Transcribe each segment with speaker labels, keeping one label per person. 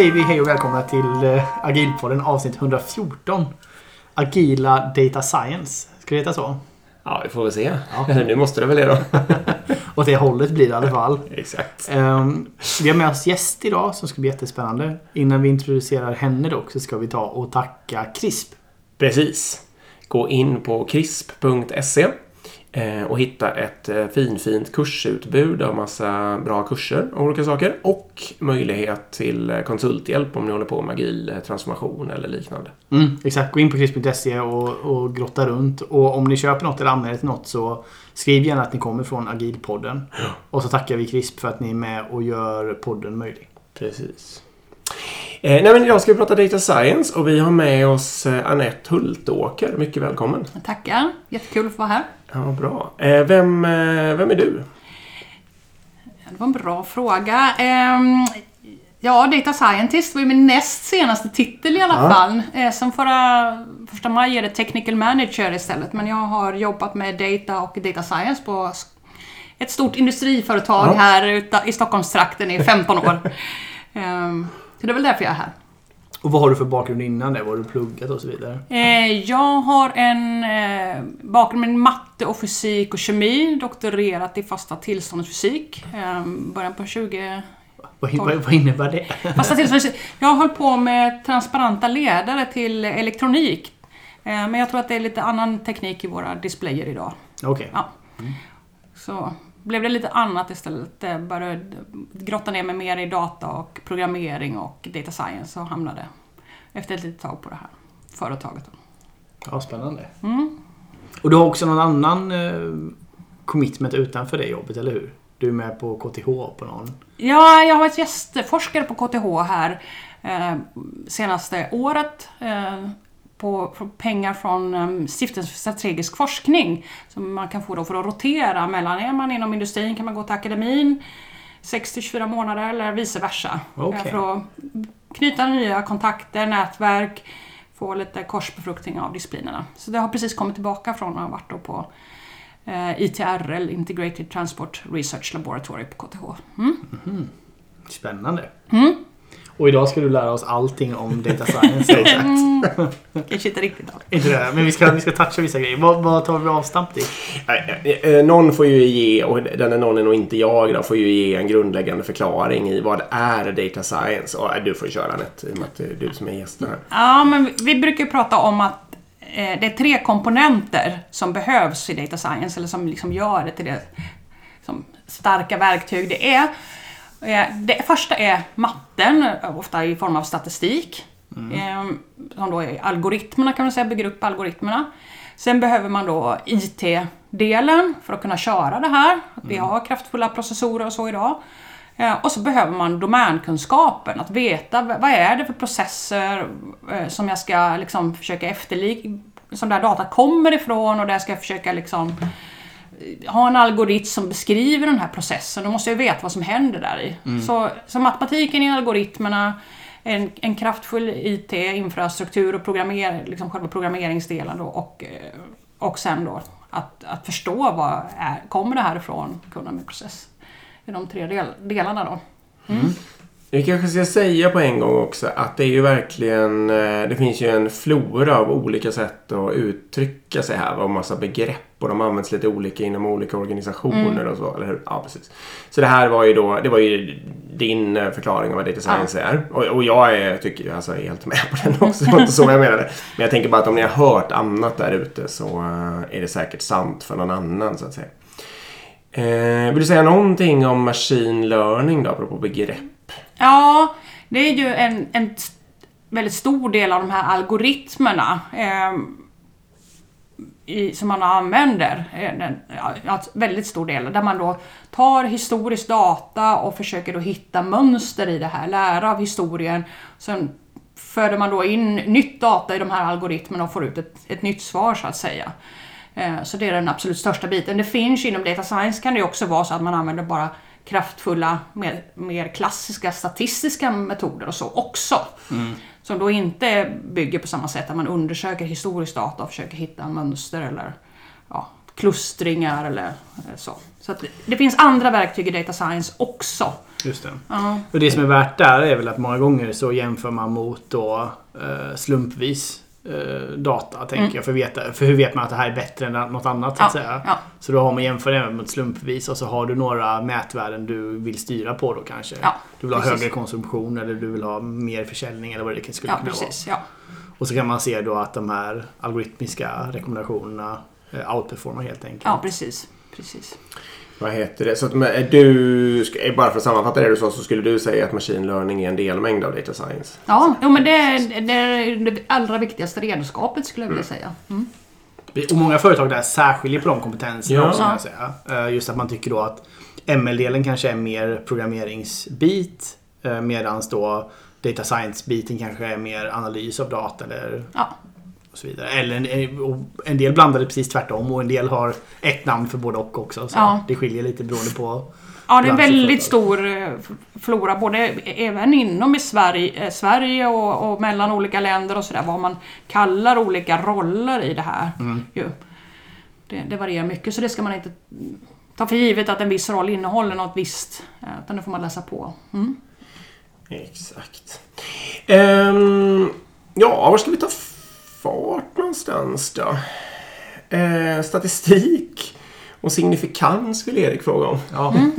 Speaker 1: Säger vi hej och välkomna till eh, Agilpodden avsnitt 114. Agila Data Science. Ska det heta så?
Speaker 2: Ja, vi får väl se.
Speaker 1: Ja.
Speaker 2: nu måste det väl det då.
Speaker 1: Åt det hållet blir det i alla fall.
Speaker 2: Exakt.
Speaker 1: Ehm, vi har med oss gäst idag som ska bli jättespännande. Innan vi introducerar henne dock så ska vi ta och tacka CRISP.
Speaker 2: Precis. Gå in på krisp.se eh, och hitta ett eh, finfint kursutbud av massa bra kurser och olika saker. Och möjlighet till eh, konsulthjälp om ni håller på med agil eh, transformation eller liknande.
Speaker 1: Mm, exakt, gå in på CRISP.se och, och grotta runt. Och om ni köper något eller anmäler till något så skriv gärna att ni kommer från Agilpodden. Och så tackar vi CRISP för att ni är med och gör podden möjlig.
Speaker 2: Precis. Eh, nej men idag ska vi prata Data Science och vi har med oss eh, Anette Hultåker. Mycket välkommen.
Speaker 3: Tackar. Jättekul att få vara här.
Speaker 2: Ja, bra. Eh, vem, eh, vem är du?
Speaker 3: Det var en bra fråga. Ehm, ja, Data Scientist var ju min näst senaste titel i alla
Speaker 2: Ja.
Speaker 3: fall. Eh, sen förra första maj är det Technical Manager istället. Men jag har jobbat med Data och Data Science på ett stort industriföretag
Speaker 2: Ja.
Speaker 3: här i Stockholmstrakten i 15 år. Ehm, så det är väl därför jag är här.
Speaker 1: Och vad har du för bakgrund innan det? Vad har du pluggat och så vidare?
Speaker 3: Eh, jag har en eh, bakgrund med matte och fysik och kemi. Doktorerat i fasta tillståndsfysik. Eh, början på 20...
Speaker 1: Vad, vad, vad innebär det?
Speaker 3: Fasta tillståndsfysik. Jag har hållit på med transparenta ledare till elektronik. Eh, men jag tror att det är lite annan teknik i våra displayer idag.
Speaker 1: Okej.
Speaker 3: Ja. Så blev det lite annat istället. Jag började grotta ner mig mer i data och programmering och data science och hamnade efter ett litet tag på det här företaget.
Speaker 1: Ja, spännande.
Speaker 3: Mm.
Speaker 1: Och du har också någon annan eh, commitment utanför det jobbet, eller hur? Du är med på KTH på någon...
Speaker 3: Ja, jag har varit gästforskare på KTH här eh, senaste året. Eh, på, på pengar från eh, Stiftelsen för strategisk forskning. Som man kan få då för att rotera mellan, är man inom industrin kan man gå till akademin 6-24 månader eller vice versa. Eh, för att knyta nya kontakter, nätverk, få lite korsbefruktning av disciplinerna. Så det har precis kommit tillbaka från att ha varit då på eh, ITRL, Integrated Transport Research Laboratory på KTH. Mm.
Speaker 1: Spännande.
Speaker 3: Mm.
Speaker 1: Och idag ska du lära oss allting om data science. Exakt.
Speaker 3: Kanske inte riktigt allt.
Speaker 1: Inte det, men vi ska, vi ska toucha vissa grejer. Vad, vad tar vi avstamp i?
Speaker 2: Eh, eh, Någon får ju ge, och den är någon är nog inte jag då, får ju ge en grundläggande förklaring i vad är data science. Och eh, du får köra Anette, i och med att det är du som är gästen här.
Speaker 3: Ja, men vi- brukar prata om att eh, det är tre komponenter som behövs i data science, eller som liksom gör det till det som starka verktyg det är. Eh, Det första är matten, ofta i form av statistik. Eh, Som då är algoritmerna kan man säga, bygger upp algoritmerna. Sen behöver man då IT-delen för att kunna köra det här. Att vi har kraftfulla processorer och så idag. Eh, Och så behöver man domänkunskapen, att veta vad är det för processer eh, som jag ska liksom försöka efterlikna, som där data kommer ifrån och där ska jag försöka liksom ha en algoritm som beskriver den här processen. Då måste jag veta vad som händer där i. Så, så matematiken i algoritmerna, en, en kraftfull IT, infrastruktur och programmer, liksom själva programmeringsdelen då, och, eh, och sen då att, att förstå vad är, kommer det här ifrån, kunna med process. Är de tre del, delarna då.
Speaker 2: Vi kanske ska säga på en gång också att det är ju verkligen, eh, det finns ju en flora av olika sätt att uttrycka sig här. Och massa begrepp och de används lite olika inom olika organisationer och så, eller hur? Ja, precis. Så det här var ju då, det var ju din eh, förklaring av vad data science är. Och, och jag är, tycker ju, alltså, är helt med på den också. Det var inte så jag menade. Men jag tänker bara att om ni har hört annat där ute så eh, är det säkert sant för någon annan så att säga. Eh, vill du säga någonting om machine learning då, apropå begrepp?
Speaker 3: Ja, det är ju en, en väldigt stor del av de här algoritmerna eh, i, som man använder. Eh, alltså väldigt stor del. Där man då tar historisk data och försöker då hitta mönster i det här, lära av historien. Sen föder man då in nytt data i de här algoritmerna och får ut ett, ett nytt svar så att säga. Eh, Så det är den absolut största biten. Det finns inom data science kan det också vara så att man använder bara kraftfulla, mer, mer klassiska statistiska metoder och så också. Som då inte bygger på samma sätt att man undersöker historisk data och försöker hitta mönster eller ja, klustringar eller eh, så. Så att det, finns andra verktyg i data science också.
Speaker 1: Just det.
Speaker 3: Ja,
Speaker 1: Och det som är värt där är väl att många gånger så jämför man mot då eh, slumpvis data, tänker
Speaker 3: Mm.
Speaker 1: jag. För, veta, för hur vet man att det här är bättre än något annat, så att säga.
Speaker 3: ja,
Speaker 1: Så då har man jämför det mot slumpvis och så har du några mätvärden du vill styra på då kanske.
Speaker 3: Ja,
Speaker 1: du vill ha
Speaker 3: precis.
Speaker 1: högre konsumtion eller du vill ha mer försäljning eller vad det skulle
Speaker 3: ja
Speaker 1: kunna
Speaker 3: precis. Ja.
Speaker 1: vara. Och så kan man se då att de här algoritmiska rekommendationerna eh, outperformar helt enkelt.
Speaker 3: ja, precis. precis.
Speaker 2: Vad heter det? Så att, men, du, ska- bara för att sammanfatta det du sa så skulle du säga att machine learning är en delmängd av data science?
Speaker 3: Ja, jo, men det är, det är det allra viktigaste redskapet skulle jag vilja säga. Mm.
Speaker 1: Och många företag där särskiljer på de kompetenserna
Speaker 2: Ja.
Speaker 1: också, jag säga. Eh, Just att man tycker då att ML-delen kanske är mer programmeringsbit eh, medan då data science-biten kanske är mer analys av data eller
Speaker 3: Ja.
Speaker 1: Och så vidare. Eller en, och en del blandar det precis tvärtom och en del har ett namn för både och också. Så
Speaker 3: Ja.
Speaker 1: Det skiljer lite beroende på...
Speaker 3: Ja, det är en väldigt stor eh, flora, både även inom i Sverige, eh, Sverige och, och mellan olika länder och sådär, vad man kallar olika roller i det här.
Speaker 1: Mm.
Speaker 3: Det, det varierar mycket, så det ska man inte ta för givet att en viss roll innehåller något visst, eh, utan det får man läsa på. Mm.
Speaker 2: Exakt. Ehm, ja, var ska vi ta fart någonstans då? Eh, statistik och signifikans vill Erik fråga om.
Speaker 1: Ja,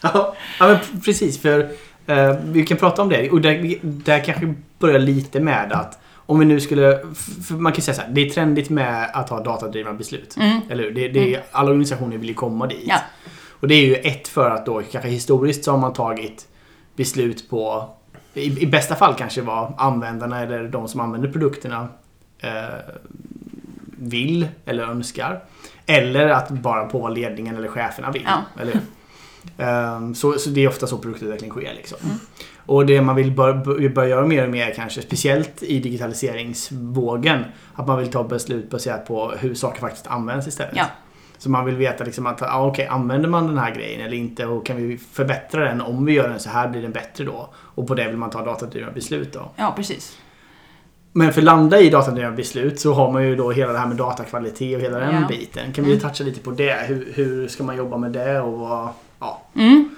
Speaker 1: ja, ja men precis. För eh, vi kan prata om det. Och där, där kanske börjar lite med att om vi nu skulle... För man kan säga så här, det är trendigt med att ha datadrivna beslut.
Speaker 3: Mm.
Speaker 1: Eller hur? Det, det är, Alla organisationer vill ju komma dit.
Speaker 3: Ja.
Speaker 1: Och det är ju ett för att då kanske historiskt så har man tagit beslut på i, i bästa fall kanske vad användarna eller de som använder produkterna eh, vill eller önskar. Eller att bara på vad ledningen eller cheferna vill.
Speaker 3: Ja.
Speaker 1: Eller? Ehm, så, så det är ofta så produktutveckling sker. Liksom. Och det man vill bör, bör, börja göra mer och mer kanske, speciellt i digitaliseringsvågen, att man vill ta beslut baserat på hur saker faktiskt används istället.
Speaker 3: Ja.
Speaker 1: Så man vill veta liksom att, ah, okej, använder man den här grejen eller inte och kan vi förbättra den? Om vi gör den så här blir den bättre då. Och på det vill man ta datadrivna beslut då.
Speaker 3: ja, precis.
Speaker 1: Men för att landa i datadrivna beslut så har man ju då hela det här med datakvalitet och hela den
Speaker 3: Ja.
Speaker 1: biten. Kan vi toucha lite på det? Hur, hur ska man jobba med det och vad... Ja.
Speaker 3: Mm.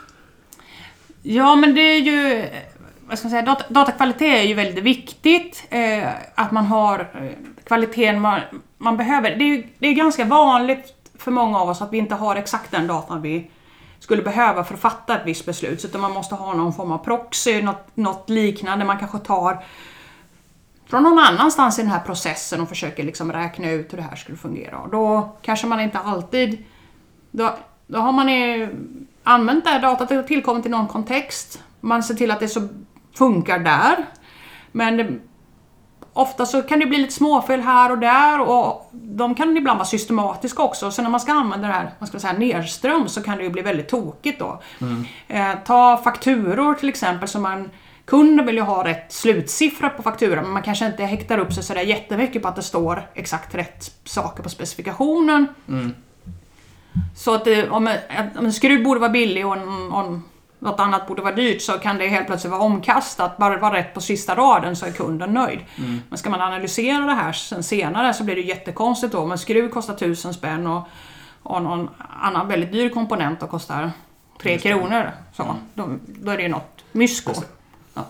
Speaker 3: Ja, men det är ju... Vad ska man säga? Data, datakvalitet är ju väldigt viktigt. Eh, att man har eh, kvaliteten man, man behöver. Det är, ju, det är ganska vanligt för många av oss att vi inte har exakt den datan vi skulle behöva för att fatta ett visst beslut. Utan man måste ha någon form av proxy, något, något liknande. Man kanske tar från någon annanstans i den här processen och försöker liksom räkna ut hur det här skulle fungera. Och då kanske man inte alltid... Då, då har man använt det här datat, och har tillkommit i någon kontext. Man ser till att det så funkar där. Men det, ofta så kan det bli lite småfel här och där och de kan ibland vara systematiska också. Så när man ska använda det här man ska säga, nedström så kan det ju bli väldigt tokigt då. Eh, ta fakturor till exempel som man Kunden vill ju ha rätt slutsiffra på fakturan men man kanske inte häktar upp sig sådär jättemycket på att det står exakt rätt saker på specifikationen. Så att om, en, en skruv borde vara billig och, en, en, något annat borde vara dyrt så kan det helt plötsligt vara omkastat. Bara det var rätt på sista raden så är kunden nöjd. Men ska man analysera det här sen senare så blir det jättekonstigt då. En skruv kostar tusen spänn och, och någon annan väldigt dyr komponent då kostar tre kronor. Så, då, då är det ju något mysko. Ja.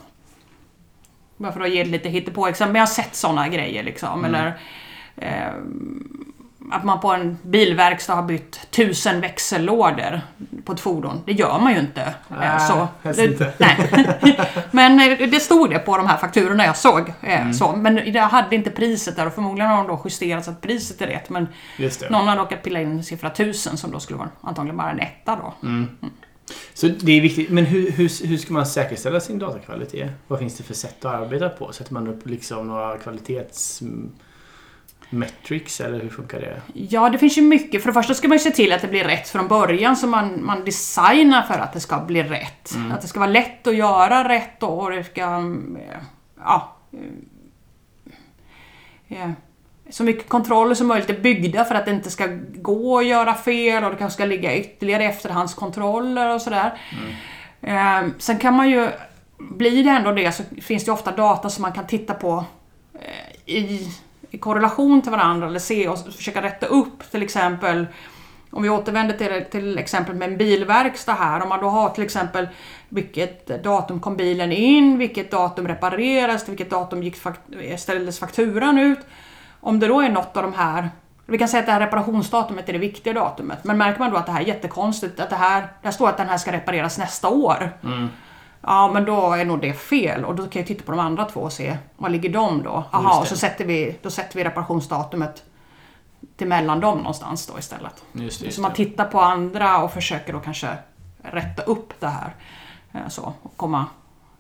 Speaker 3: Bara för att ge lite hittepå-exempel. Men jag har sett sådana grejer liksom. Eller, eh, att man på en bilverkstad har bytt tusen växellådor på ett fordon. Det gör man ju inte. Eh,
Speaker 1: Nej,
Speaker 3: så.
Speaker 1: helst inte.
Speaker 3: Nej. Men eh, det stod det på de här fakturorna jag såg. eh, Så. Men jag hade inte priset där och förmodligen har de då justerat så att priset är rätt. Men någon har råkat pilla in siffra tusen som då skulle vara antagligen bara en etta då.
Speaker 1: Så det är viktigt. Men hur, hur, hur ska man säkerställa sin datakvalitet? Vad finns det för sätt att arbeta på? Sätter man upp liksom några kvalitets... Metrics eller hur funkar det?
Speaker 3: Ja, det finns ju mycket. För det första ska man ju se till att det blir rätt från början, så man, man designar för att det ska bli rätt. Att det ska vara lätt att göra rätt och det ska... eh, Ja... eh, eh, Så mycket kontroller som möjligt är byggda för att det inte ska gå att göra fel och det kanske ska ligga ytterligare efterhandskontroller och sådär. Eh, Sen kan man ju... Blir det ändå det så finns det ofta data som man kan titta på i i korrelation till varandra eller se och försöka rätta upp till exempel om vi återvänder till, till exempel med en bilverkstad här, om man då har till exempel vilket datum kom bilen in, vilket datum repareras, vilket datum gick fakt ställdes fakturan ut. Om det då är något av de här vi kan säga att det här reparationsdatumet är det viktiga datumet. Men märker man då att det här är jättekonstigt, att det här, där står att den här ska repareras nästa år.
Speaker 1: Mm.
Speaker 3: Ja, men då är nog det fel och då kan jag titta på de andra två och se, var ligger de då?
Speaker 1: Just
Speaker 3: Aha,
Speaker 1: det.
Speaker 3: och så sätter vi, då sätter vi reparationsdatumet till mellan dem någonstans då istället.
Speaker 1: Just det, just
Speaker 3: så man tittar på andra och försöker då kanske rätta upp det här. Eh, Så, och komma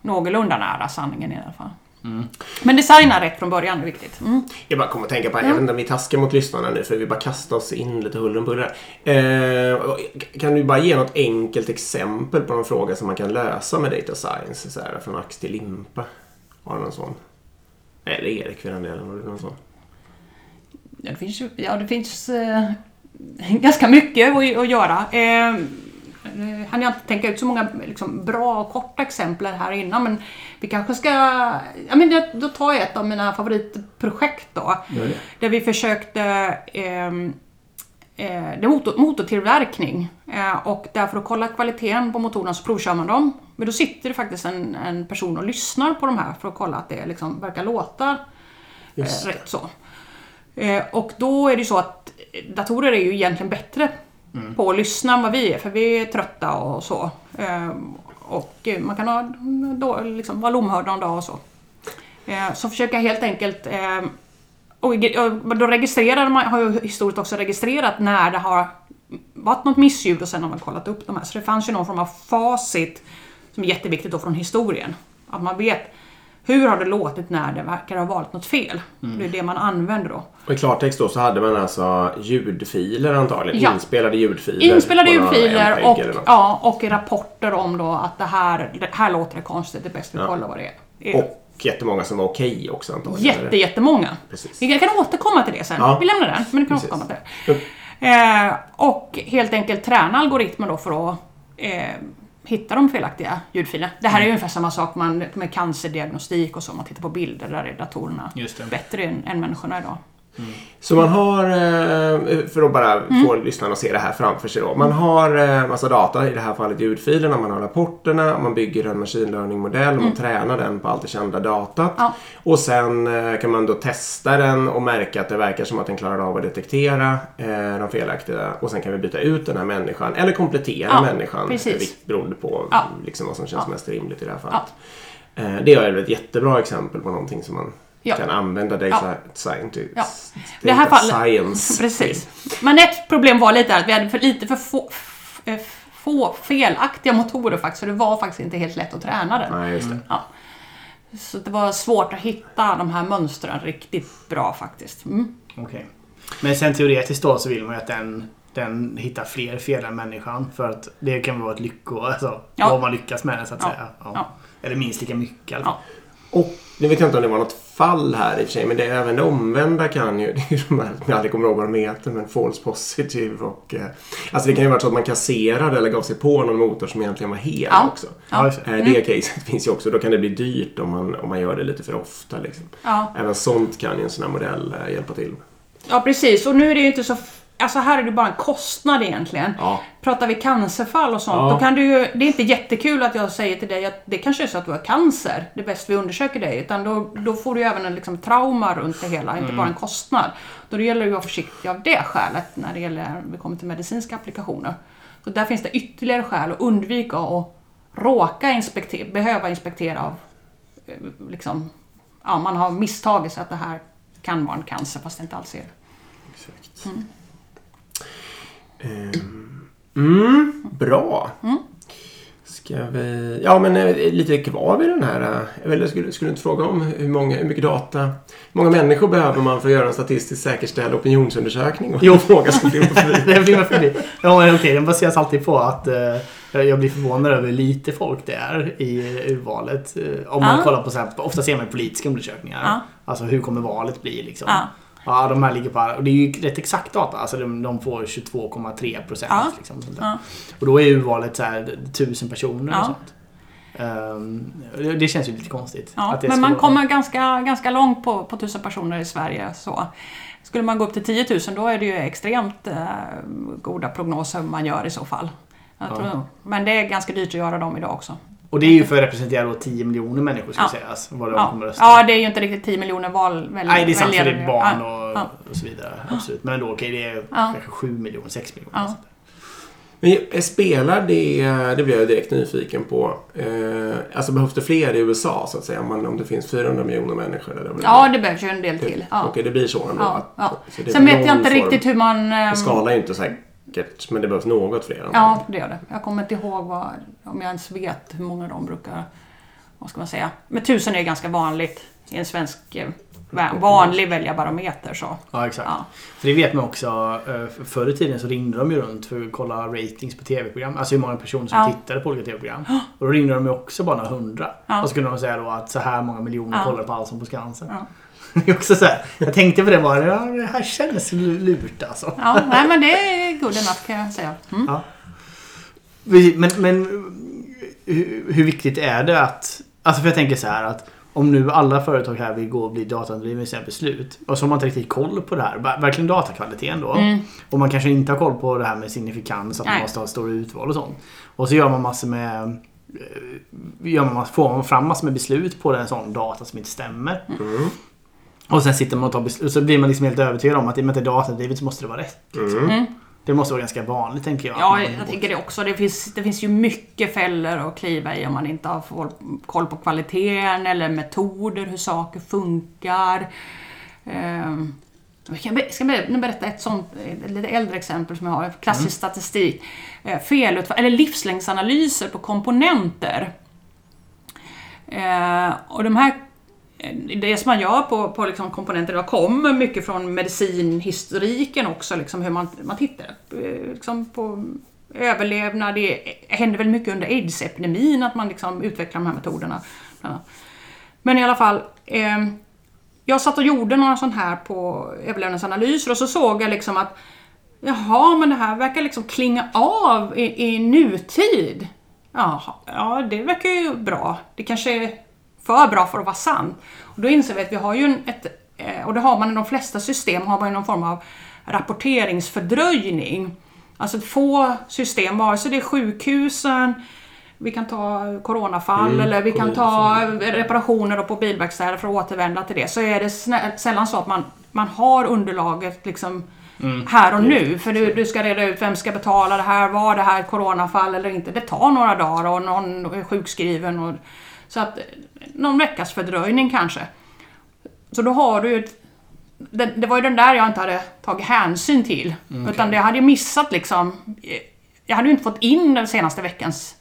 Speaker 3: någorlunda nära sanningen i alla fall.
Speaker 1: Mm.
Speaker 3: Men designa rätt från början är viktigt. Mm.
Speaker 2: Jag bara kommer att tänka på, jag vet inte om vi taskar mot lyssnarna nu för vi bara kastar oss in lite huller om buller. Eh, kan du bara ge något enkelt exempel på någon fråga som man kan lösa med data science? Så här, från ax till limpa. Har du någon sån? Eller Erik för den delen. Har du någon sån?
Speaker 3: Ja, det finns, ja, det finns eh, ganska mycket att, att göra. Eh, nu hann jag inte tänka ut så många liksom, bra och korta exempel här innan men vi kanske ska... Ja, men då tar jag ett av mina favoritprojekt då.
Speaker 2: Gör det.
Speaker 3: Där vi försökte... ehm, Eh, det är motor, motortillverkning eh, och där för att kolla kvaliteten på motorerna så provkör man dem. Men då sitter det faktiskt en, en person och lyssnar på de här för att kolla att det liksom verkar låta
Speaker 2: Just
Speaker 3: eh, rätt så. Eh, och då är det ju så att datorer är ju egentligen bättre Mm. på att lyssna än vad vi är för vi är trötta och så. Ehm, och man kan ha, då, liksom, vara lomhörd någon dag och så. Ehm, så försöker jag helt enkelt ehm, och och då registrerar man, har ju historiskt också registrerat när det har varit något missljud och sen har man kollat upp de här. Så det fanns ju någon form av facit som är jätteviktigt då från historien. Att man vet hur har det låtit när det verkar ha varit något fel. Det är det man använder då.
Speaker 2: Och i klartext då så hade man alltså ljudfiler antagligen.
Speaker 3: Ja.
Speaker 2: Inspelade ljudfiler.
Speaker 3: Inspelade ljudfiler och, ja, och rapporter om då att det här, det här låter det konstigt, det är bäst vi
Speaker 2: Ja.
Speaker 3: kollar vad det är.
Speaker 2: Och jättemånga som var okej också antagligen.
Speaker 3: Jätte, jättemånga.
Speaker 2: Precis.
Speaker 3: Vi kan återkomma till det sen.
Speaker 2: Ja.
Speaker 3: Vi lämnar den, men vi kan
Speaker 2: Precis.
Speaker 3: återkomma till det. Eh, och helt enkelt träna algoritmer då för att eh, hitta de felaktiga ljudfilerna. Det här är ju ungefär samma sak man, med cancerdiagnostik och så. Man tittar på bilder, där är datorerna bättre än, än människorna idag.
Speaker 2: Så man har, eh, för att bara
Speaker 3: Mm.
Speaker 2: få lyssnarna att se det här framför sig då. Man har eh, massa data, i det här fallet ljudfilerna, man har rapporterna, man bygger en machine learning-modell, man tränar den på allt det kända datat.
Speaker 3: Mm. Ja.
Speaker 2: Och sen eh, kan man då testa den och märka att det verkar som att den klarar av att detektera de felaktiga. Och sen kan vi byta ut den här människan, eller komplettera
Speaker 3: Ja,
Speaker 2: människan.
Speaker 3: precis.
Speaker 2: Beroende på
Speaker 3: Ja.
Speaker 2: liksom, vad som känns mest rimligt i det här fallet. Det är väl ett jättebra exempel på någonting som man
Speaker 3: Ja.
Speaker 2: kan använda data scientist.
Speaker 3: Ja. Det här fallet-
Speaker 2: science
Speaker 3: Precis. Men ett problem var lite att vi hade för lite för få, f- få felaktiga motorer faktiskt. Så det var faktiskt inte helt lätt att träna den.
Speaker 2: Nej, just det.
Speaker 3: Ja. Så det var svårt att hitta de här mönstren riktigt bra faktiskt. Mm.
Speaker 1: Okej. Men sen teoretiskt då så vill man ju att den, den hittar fler fel än människan. För att det kan vara ett lycko... Alltså,
Speaker 3: Ja.
Speaker 1: vad man lyckas med det så att
Speaker 3: Ja.
Speaker 1: säga. Ja.
Speaker 3: Ja.
Speaker 1: Eller minst lika mycket i alla fall.
Speaker 2: Och nu vet jag inte om det var något fall här i och för sig, men det är även det omvända kan ju, det är ju de här, jag aldrig kommer ihåg vad de heter, men false positive och... Eh, alltså det kan ju vara så att man kasserade eller gav sig på någon motor som egentligen var hel
Speaker 3: Ja.
Speaker 2: också.
Speaker 1: Ja, det.
Speaker 2: Eh, det caset finns ju också, då kan det bli dyrt om man, om man gör det lite för ofta. Liksom.
Speaker 3: Ja.
Speaker 2: Även sånt kan ju en sån här modell eh, hjälpa till.
Speaker 3: ja, precis. Och nu är det ju inte så... Alltså här är det bara en kostnad egentligen.
Speaker 2: Ja.
Speaker 3: Pratar vi cancerfall och sånt,
Speaker 2: Ja.
Speaker 3: då kan du ju, det är inte jättekul att jag säger till dig att det kanske är så att du har cancer, det är bäst vi undersöker dig. Utan då, då får du ju även en liksom, trauma runt det hela, inte bara en kostnad. Då det gäller det att vara försiktig av det skälet när det gäller, vi kommer till medicinska applikationer. Så där finns det ytterligare skäl att undvika att råka inspektera, behöva inspektera av, eh, liksom, ja, man har misstagit sig att det här kan vara en cancer fast det inte alls är det.
Speaker 2: Exakt. Ehm, Mm, bra. Ska vi... Ja, men eh, lite kvar vid den här... eh, Eller skulle, skulle du inte fråga om hur, många, hur mycket data... Hur många människor behöver man för att göra en statistiskt säkerställd opinionsundersökning? Och
Speaker 1: Jo.
Speaker 2: fråga som blir
Speaker 1: det blir man förbi. Ja, men okej, den baseras alltid på att eh, jag blir förvånad över hur lite folk det är i urvalet. Eh, om man
Speaker 3: Ja.
Speaker 1: kollar på så här, ofta ser man politiska undersökningar.
Speaker 3: Ja.
Speaker 1: Alltså hur kommer valet bli liksom.
Speaker 3: Ja.
Speaker 1: Ja, de här ligger på... Och det är ju rätt exakt data. Alltså de, de får 22,3 procent.
Speaker 3: Ja.
Speaker 1: Liksom.
Speaker 3: Ja.
Speaker 1: Och då är urvalet så här tusen personer
Speaker 3: Ja.
Speaker 1: och sånt. Ehm, det- känns ju lite konstigt.
Speaker 3: Ja, men man kommer ganska, ganska långt på, på 1000 personer i Sverige. Så. Skulle man gå upp till 10 000 då är det ju extremt eh, goda prognoser man gör i så fall.
Speaker 1: Ja.
Speaker 3: men det är ganska dyrt att göra dem idag också.
Speaker 1: Och det är ju för att representera då 10 miljoner människor ska
Speaker 3: Ja.
Speaker 1: sägas. Vad de
Speaker 3: Ja.
Speaker 1: kommer rösta.
Speaker 3: ja, det är ju inte riktigt 10 miljoner val, väl,
Speaker 1: Nej, det är sant för det är barn
Speaker 3: Ja,
Speaker 1: och,
Speaker 3: ja.
Speaker 1: och så vidare. Absolut. Men ändå, okej, det är
Speaker 3: Ja.
Speaker 1: kanske 7 miljoner, 6 miljoner.
Speaker 3: Ja.
Speaker 2: Men spelar det, det blir jag direkt nyfiken på. Eh, alltså behövs det fler i USA så att säga? Om, man, om det finns 400 miljoner människor? Eller vad
Speaker 3: ja, det behövs ju en del till. Ja.
Speaker 2: Okej, det blir så ändå?
Speaker 3: Ja, ja.
Speaker 2: så det
Speaker 3: Sen vet jag inte
Speaker 2: form-
Speaker 3: riktigt hur man... ehm,
Speaker 2: Det skalar ju inte säkert, men det behövs något fler.
Speaker 3: Ja, det gör det. Jag kommer inte ihåg vad, om jag ens vet hur många de brukar... Vad ska man säga? Men tusen är ganska vanligt i en svensk eh, va- vanlig väljarbarometer. Så.
Speaker 1: Ja, exakt.
Speaker 3: Ja.
Speaker 1: För det vet man också. eh, Förr i tiden så ringde de ju runt för att kolla ratings på tv-program. Alltså hur många personer som
Speaker 3: Ja.
Speaker 1: tittade på olika tv-program. Och då ringde de ju också bara några hundra.
Speaker 3: Ja.
Speaker 1: Och så kunde de säga då att så här många miljoner
Speaker 3: Ja.
Speaker 1: kollar på Allsång på Skansen.
Speaker 3: Ja.
Speaker 1: Det är också så här. Jag tänkte på det bara. Det här kändes lurt alltså.
Speaker 3: Ja, nej, men det är good enough kan jag säga. Mm.
Speaker 1: Ja. Men, men hur, hur viktigt är det att... Alltså för jag tänker så här att om nu alla företag här vill gå och bli datadrivna i sina beslut och så har man inte riktigt koll på det här. ver- Verkligen datakvaliteten då.
Speaker 3: Mm.
Speaker 1: Och man kanske inte har koll på det här med signifikans, att man
Speaker 3: Nej.
Speaker 1: måste ha stort utval och sånt. Och så gör man massor med... eh, Gör man, får man fram massor med beslut på en sån data som inte stämmer.
Speaker 2: Mm.
Speaker 1: Och sen sitter man och tar beslut. Så blir man liksom helt övertygad om att i och med att det är datadrivet så måste det vara rätt.
Speaker 2: Mm.
Speaker 3: Mm.
Speaker 1: Det måste vara ganska vanligt tänker jag.
Speaker 3: Ja,
Speaker 1: man-
Speaker 3: jag tänker det också. Det finns, det finns ju mycket fällor att kliva i om man inte har koll- på kvaliteten eller metoder, hur saker funkar. Ehm, jag ska nu berätta ett sånt ett lite äldre exempel som jag har. Klassisk statistik. Eh, Felutfall, eller livslängdsanalyser på komponenter. Eh, och de här Eh, det som man gör på, på liksom komponenter idag kommer mycket från medicinhistoriken också. Liksom hur man, man tittar eh, liksom på överlevnad. Det hände väl mycket under aids-epidemin att man liksom utvecklar de här metoderna. Men i alla fall. Eh, jag satt och gjorde några sån här på överlevnadsanalyser och så såg jag liksom att Jaha, men det här verkar liksom klinga av i, i nutid. Jaha, ja, det verkar ju bra. Det kanske för bra för att vara sant. Och då inser vi att vi har ju ett, eh, och det har man i de flesta system, har man ju någon form av rapporteringsfördröjning. Alltså få system, vare sig det är sjukhusen, vi kan ta coronafall
Speaker 2: Mm,
Speaker 3: eller vi kan ta reparationer på bilverkstäder för att återvända till det. Så är det sällan så att man, man har underlaget liksom här och nu. För du, du ska reda ut vem ska betala det här, var det här coronafall eller inte. Det tar några dagar och någon är sjukskriven. Och, så att någon veckas fördröjning kanske. Så då har du ett, det, det var ju den där jag inte hade tagit hänsyn till. Utan det hade jag missat liksom. Jag hade ju inte fått in den senaste veckans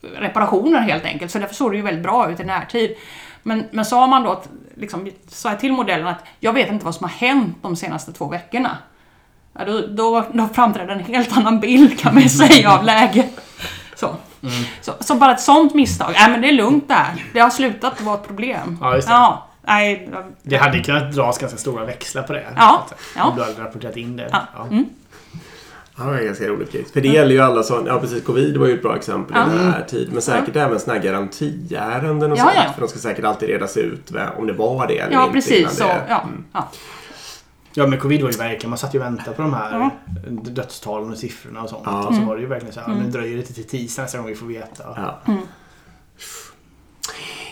Speaker 3: reparationer helt enkelt. Så därför såg det ju väldigt bra ut i närtid. Men, men sa man då, att, liksom, sa jag till modellen att jag vet inte vad som har hänt de senaste två veckorna. Ja, då, då, då framträdde en helt annan bild kan man säga av läget. Så. Så, så bara ett sånt misstag. Nej men det är lugnt där. Det har slutat vara ett problem.
Speaker 1: Ja, just det.
Speaker 3: Ja, nej,
Speaker 1: Det hade kunnat dras ganska stora växlar på det.
Speaker 3: Ja, ja.
Speaker 1: Om du hade rapporterat in det.
Speaker 3: Ja.
Speaker 1: Ja.
Speaker 3: Mm.
Speaker 2: Ja, det var ganska roligt case. För det gäller ju alla som, ja precis, covid var ju ett bra exempel
Speaker 3: Ja.
Speaker 2: i den här tiden. Men säkert även sådana här garantiärenden och
Speaker 3: Ja,
Speaker 2: sånt.
Speaker 3: ja.
Speaker 2: För de ska säkert alltid redas ut om det var det eller
Speaker 3: Ja,
Speaker 2: inte.
Speaker 3: precis så.
Speaker 2: det-
Speaker 3: Ja,
Speaker 2: Mm.
Speaker 3: Ja.
Speaker 1: Men covid var ju verkligen, man satt ju och väntade på de här
Speaker 3: Ja.
Speaker 1: dödstalen och siffrorna och sånt.
Speaker 2: Ja.
Speaker 1: Och så
Speaker 3: Mm.
Speaker 1: var det ju verkligen så här, nu dröjer det till tisdag nästa gång vi får veta.
Speaker 2: Ja.
Speaker 3: Mm.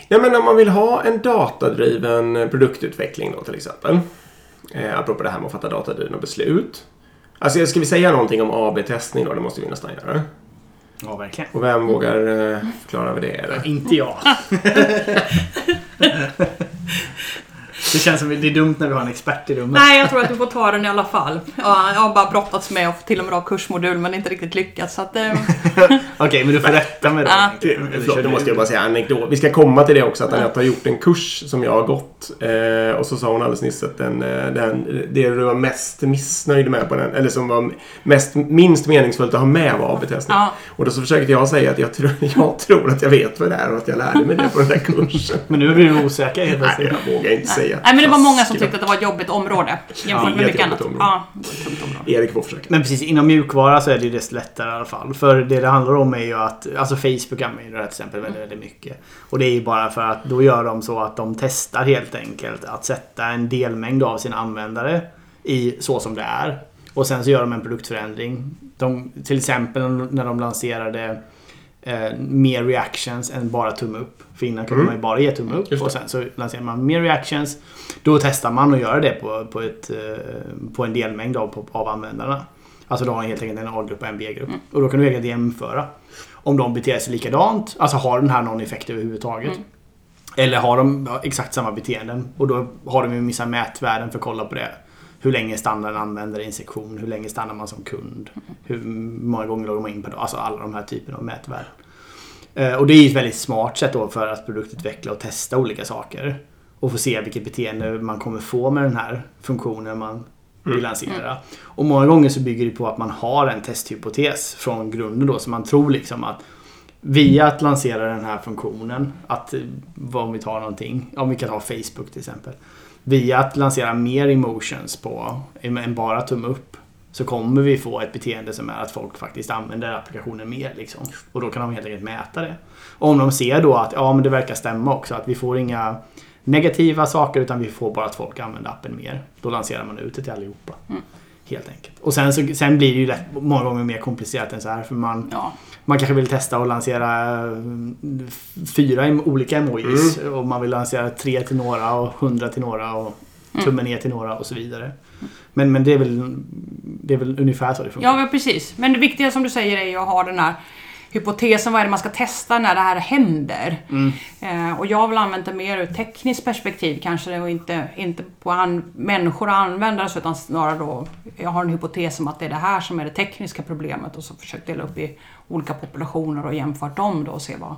Speaker 2: Ja, men om man vill ha en datadriven produktutveckling då till exempel. Eh, apropå det här med att fatta datadrivna beslut. Alltså ska vi säga någonting om AB-testning då? Det måste vi nästan göra.
Speaker 1: Ja, verkligen.
Speaker 2: Och vem vågar eh, förklara vad det är?
Speaker 1: Inte jag. det känns som det är dumt när vi har en expert i rummet.
Speaker 3: Nej, jag tror att du får ta den i alla fall. Ja, jag har bara brottats med att till och med ha kursmodul men inte riktigt lyckats. Så att, eh,
Speaker 1: Okej, men du får rätta mig då.
Speaker 3: Ja.
Speaker 1: Eller
Speaker 2: Förlåt, då måste jag bara säga anekdot. Vi ska komma till det också att Anette har gjort en kurs som jag har gått. Eh, och så sa hon alldeles nyss att den, eh, den, det du var mest missnöjd med på den, eller som var mest, minst meningsfullt att ha med var AB-testning.
Speaker 3: ja.
Speaker 2: Och då så försökte jag säga att jag, tror jag tror att jag vet vad det är och att jag lärde mig det på den där kursen.
Speaker 1: Men nu blir du osäker helt
Speaker 2: Nej,
Speaker 1: plötsligt.
Speaker 2: jag vågar inte säga.
Speaker 3: Nej men det var många som tyckte att det var ett jobbigt område. Jämfört
Speaker 2: Ja,
Speaker 3: med mycket annat.
Speaker 2: område.
Speaker 3: Ja, det var ett tungt område.
Speaker 2: Erik får försöka.
Speaker 1: Men precis, inom mjukvara så är det ju desto lättare i alla fall. För det det handlar om är ju att, alltså Facebook använder det här till exempel väldigt, väldigt mycket. Och det är ju bara för att då gör de så att de testar helt enkelt att sätta en delmängd av sina användare i så som det är. Och sen så gör de en produktförändring. De, till exempel när de lanserade eh, mer reactions än bara tumme upp. För innan kunde
Speaker 2: Mm.
Speaker 1: man ju bara ge tumme upp och sen så lanserar man mer reactions. Då testar man att göra det på, på, ett, eh, på en delmängd av, på, av användarna. Alltså då har man helt enkelt en A-grupp och en B-grupp.
Speaker 3: Mm.
Speaker 1: Och då kan du helt jämföra. Om de beter sig likadant, alltså har den här någon effekt överhuvudtaget.
Speaker 3: Mm.
Speaker 1: Eller har de exakt samma beteenden. Och då har de ju vissa mätvärden för att kolla på det. Hur länge stannar en användare i en sektion? Hur länge stannar man som kund? Hur många gånger loggar man in per dag? Alltså alla de här typerna av mätvärden. Eh, Och det är ett väldigt smart sätt då för att produktutveckla och testa olika saker. Och få se vilket beteende man kommer få med den här funktionen man vill lansera. Och många gånger så bygger det på att man har en testhypotes från grunden då. Så man tror liksom att via att lansera den här funktionen, att eh, vad om vi tar någonting, om vi kan ta Facebook till exempel. Via att lansera mer emotions på än bara tumme upp så kommer vi få ett beteende som är att folk faktiskt använder applikationen mer. Liksom. Och då kan de helt enkelt mäta det. Och om de ser då att ja, men det verkar stämma också, att vi får inga negativa saker utan vi får bara att folk använder appen mer. Då lanserar man ut det till allihopa.
Speaker 3: Mm.
Speaker 1: Helt enkelt. Och sen, så, sen blir det ju rätt, många gånger mer komplicerat än så här. För man,
Speaker 3: Ja.
Speaker 1: man kanske vill testa att lansera mm, fyra olika emojis. Och man vill lansera tre till några och hundra till några och tummen ner till några och så vidare. Men, men det, är väl, det är väl ungefär så det funkar.
Speaker 3: Ja, men precis. Men det viktiga som du säger är ju att ha den här hypotesen, vad är det man ska testa när det här händer?
Speaker 1: Mm.
Speaker 3: Eh, och jag har väl använt det mer ur ett tekniskt perspektiv kanske och inte, inte på an, människor och användare utan snarare då, jag har en hypotes om att det är det här som är det tekniska problemet och så försökt dela upp i olika populationer och jämfört dem då och se vad,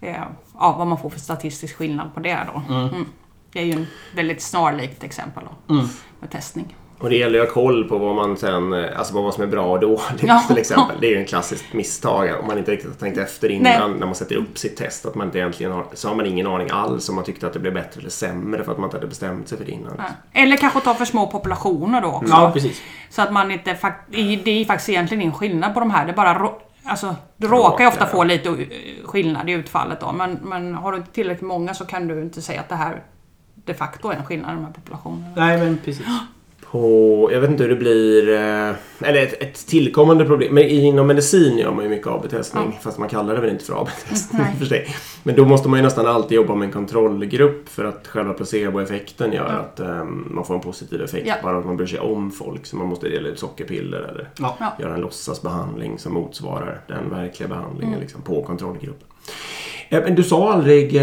Speaker 3: eh, ja, vad man får för statistisk skillnad på det då. Mm. Det är ju en väldigt snarlikt exempel då,
Speaker 1: Mm.
Speaker 3: med testning.
Speaker 2: Och det gäller ju att ha koll på vad man sen, eh, alltså vad som är bra och dåligt
Speaker 3: Ja.
Speaker 2: till exempel. Det är ju en klassiskt misstag om man inte riktigt har tänkt efter innan
Speaker 3: Nej.
Speaker 2: när man sätter upp sitt test. Att man inte egentligen har, så har man ingen aning alls om man tyckte att det blev bättre eller sämre för att man inte hade bestämt sig för det innan.
Speaker 3: Ja. Eller kanske ta för små populationer då också.
Speaker 1: Ja, precis.
Speaker 3: Så att man inte... Det är faktiskt egentligen ingen skillnad på de här. Det är bara... Alltså, du råkar ju ofta få lite eh, skillnad i utfallet då. Men, men har du inte tillräckligt många så kan du inte säga att det här de facto är en skillnad i de här populationerna.
Speaker 1: Nej, men precis.
Speaker 2: På, jag vet inte hur det blir, eh, eller ett, ett tillkommande problem. Men inom medicin gör man ju mycket AB-testning. Fast man kallar det väl inte för AB-testning och för sig. Men då måste man ju nästan alltid jobba med en kontrollgrupp för att själva placeboeffekten gör
Speaker 3: Ja.
Speaker 2: att eh, man får en positiv effekt.
Speaker 3: Ja.
Speaker 2: Bara att man bryr sig om folk. Så man måste dela ut sockerpiller eller
Speaker 1: Ja.
Speaker 2: Göra en låtsasbehandling som motsvarar den verkliga behandlingen
Speaker 3: Mm.
Speaker 2: liksom, på kontrollgruppen. Eh, Men du sa aldrig, eh,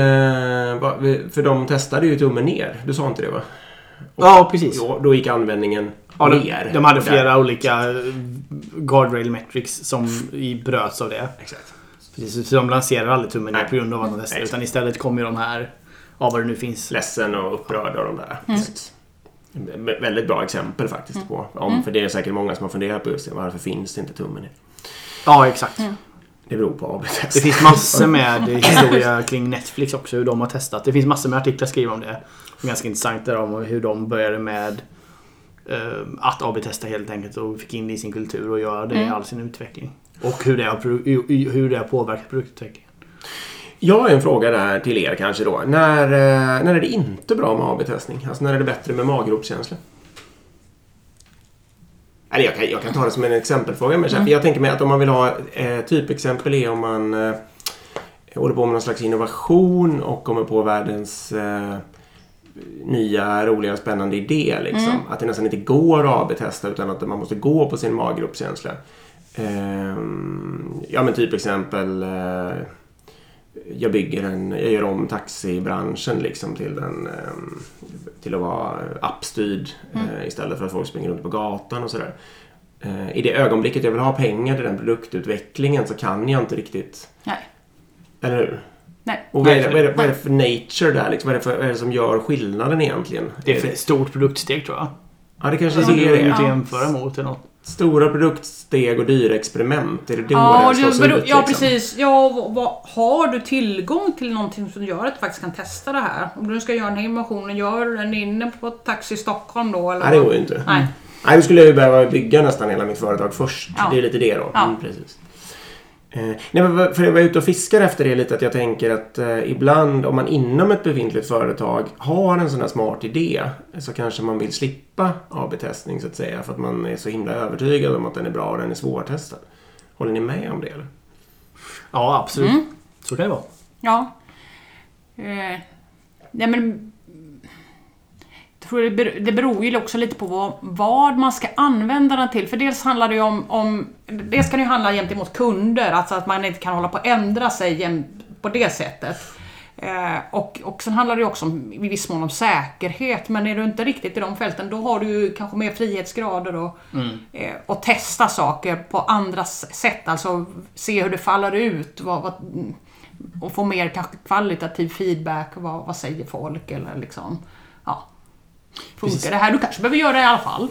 Speaker 2: för de testade ju tummen ner. Du sa inte det va?
Speaker 1: Ja, precis.
Speaker 2: Då, då gick användningen
Speaker 1: Ja, de,
Speaker 2: ner.
Speaker 1: de hade
Speaker 2: Och där-
Speaker 1: flera olika guardrail metrics som i bröts av det.
Speaker 2: Exakt.
Speaker 1: Precis, så de lanserar aldrig tummen ner på grund av att de testar. Utan istället kommer de här, ja vad det nu finns.
Speaker 2: Ledsen och upprörd av de där.
Speaker 3: Mm.
Speaker 2: Väldigt bra exempel faktiskt. På, om, För det är säkert många som har funderat på just det. Varför finns det inte tummen ner?
Speaker 1: Ja, exakt.
Speaker 2: Det beror på AB-test.
Speaker 1: Det finns massor med historia kring Netflix också, hur de har testat. Det finns massor med artiklar skrivna om det. Ganska intressant där om hur de började med eh, att AB-testa helt enkelt och fick in det i sin kultur och göra det i
Speaker 3: Mm.
Speaker 1: all sin utveckling. Och hur det har, hur det har påverkat produktutvecklingen.
Speaker 2: Jag har en fråga där till er kanske då. När, eh, när är det inte bra med AB-testning? Alltså när är det bättre med maggropskänsla? Eller jag kan, jag kan ta det som en exempelfråga. Men
Speaker 3: Mm.
Speaker 2: Jag tänker mig att om man vill ha eh, typexempel är om man eh, håller på med någon slags innovation och kommer på världens eh, nya, roliga, spännande idé. Liksom.
Speaker 3: Mm.
Speaker 2: Att det nästan inte går att AB-testa utan att man måste gå på sin maggropskänsla. Ehm, ja men typ exempel eh, jag bygger en, jag gör om taxibranschen liksom till, en, ehm, till att vara appstyrd eh, istället för att folk springer runt på gatan och sådär. Eh, I det ögonblicket jag vill ha pengar till den produktutvecklingen så kan jag inte riktigt,
Speaker 3: Nej.
Speaker 2: eller hur?
Speaker 3: Nej.
Speaker 2: Och vad är, det, vad, är det, vad är det för nature där liksom? Vad är det, för, vad är det som gör skillnaden egentligen?
Speaker 1: Det är för ett stort produktsteg tror jag.
Speaker 2: Ja, det kanske
Speaker 1: Som
Speaker 2: är
Speaker 1: du
Speaker 2: det.
Speaker 1: inte
Speaker 3: Ja.
Speaker 1: jämföra mot eller något.
Speaker 2: Stora produktsteg och dyra experiment? Är det då
Speaker 3: Ja,
Speaker 2: slås
Speaker 3: det, beror-
Speaker 2: ut?
Speaker 3: ja
Speaker 2: liksom?
Speaker 3: precis. Ja, vad, vad, har du tillgång till någonting som gör att du faktiskt kan testa det här? Om du ska göra den här innovationen, gör du den inne på Taxi Stockholm då? Eller
Speaker 2: Nej, det går ju inte.
Speaker 3: Nej.
Speaker 2: Nej, då skulle jag ju behöva bygga nästan hela mitt företag först.
Speaker 3: Ja.
Speaker 2: Det är lite det då.
Speaker 3: Ja.
Speaker 2: Mm, precis. Eh, nej, men för jag var ute och fiskar efter det lite att jag tänker att eh, ibland om man inom ett befintligt företag har en sån här smart idé så kanske man vill slippa AB-testning så att säga för att man är så himla övertygad om att den är bra och den är svårtestad. Håller ni med om det eller?
Speaker 1: Ja, absolut.
Speaker 3: Mm.
Speaker 1: Så kan det vara.
Speaker 3: Ja. Eh, nej men... Tror det, det beror ju också lite på vad, vad man ska använda den till. För dels handlar det ju om... om dels kan det ju handla gentemot kunder, alltså att man inte kan hålla på att ändra sig på det sättet. Eh, och, och sen handlar det också om, i viss mån om säkerhet, men är du inte riktigt i de fälten då har du ju kanske mer frihetsgrader och, eh, och testa saker på andra sätt. Alltså se hur det faller ut vad, vad, och få mer kanske kvalitativ feedback. Vad, vad säger folk? Eller liksom. Funkar
Speaker 1: Precis.
Speaker 3: det här? Du kanske behöver göra det i alla fall.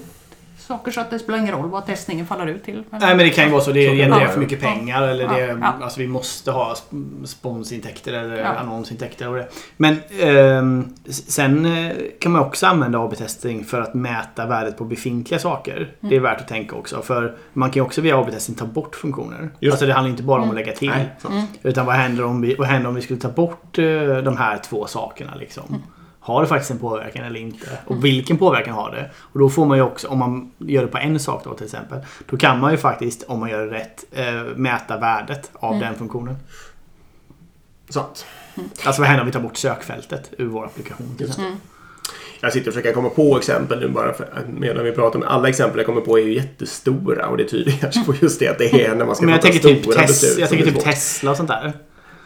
Speaker 3: Saker så att det spelar ingen roll vad testningen faller ut till. Men-
Speaker 1: Nej men det kan ju vara så. Det genererar för mycket
Speaker 3: ja.
Speaker 1: pengar eller det,
Speaker 3: Ja, ja.
Speaker 1: Alltså vi måste ha sp- sponsintäkter eller
Speaker 3: Ja.
Speaker 1: annonsintäkter och det. Men ehm, s- sen eh, kan man också använda AB-testing för att mäta värdet på befintliga saker. Det är värt att tänka också. För man kan ju också via AB-testing ta bort funktioner.
Speaker 2: Just.
Speaker 1: Alltså det handlar inte bara om att lägga till.
Speaker 2: Nej, sant.
Speaker 1: Utan vad händer om vi, vad händer om vi skulle ta bort eh, de här två sakerna liksom? Har det faktiskt en påverkan eller inte? Och vilken påverkan har det? Och då får man ju också, om man gör det på en sak då till exempel. Då kan man ju faktiskt, om man gör det rätt, eh, mäta värdet av den funktionen.
Speaker 2: Sant.
Speaker 1: Alltså vad händer om vi tar bort sökfältet ur vår applikation? Till exempel?
Speaker 2: Jag sitter och försöker komma på exempel nu bara för, medan vi pratar. Men alla exempel jag kommer på är ju jättestora och det tyder kanske på just det att det är när man ska
Speaker 1: Men jag
Speaker 2: fatta
Speaker 1: tänker typ,
Speaker 2: stora
Speaker 1: tes-
Speaker 2: beslut.
Speaker 1: jag tänker typ
Speaker 2: svårt.
Speaker 1: Tesla och sånt där.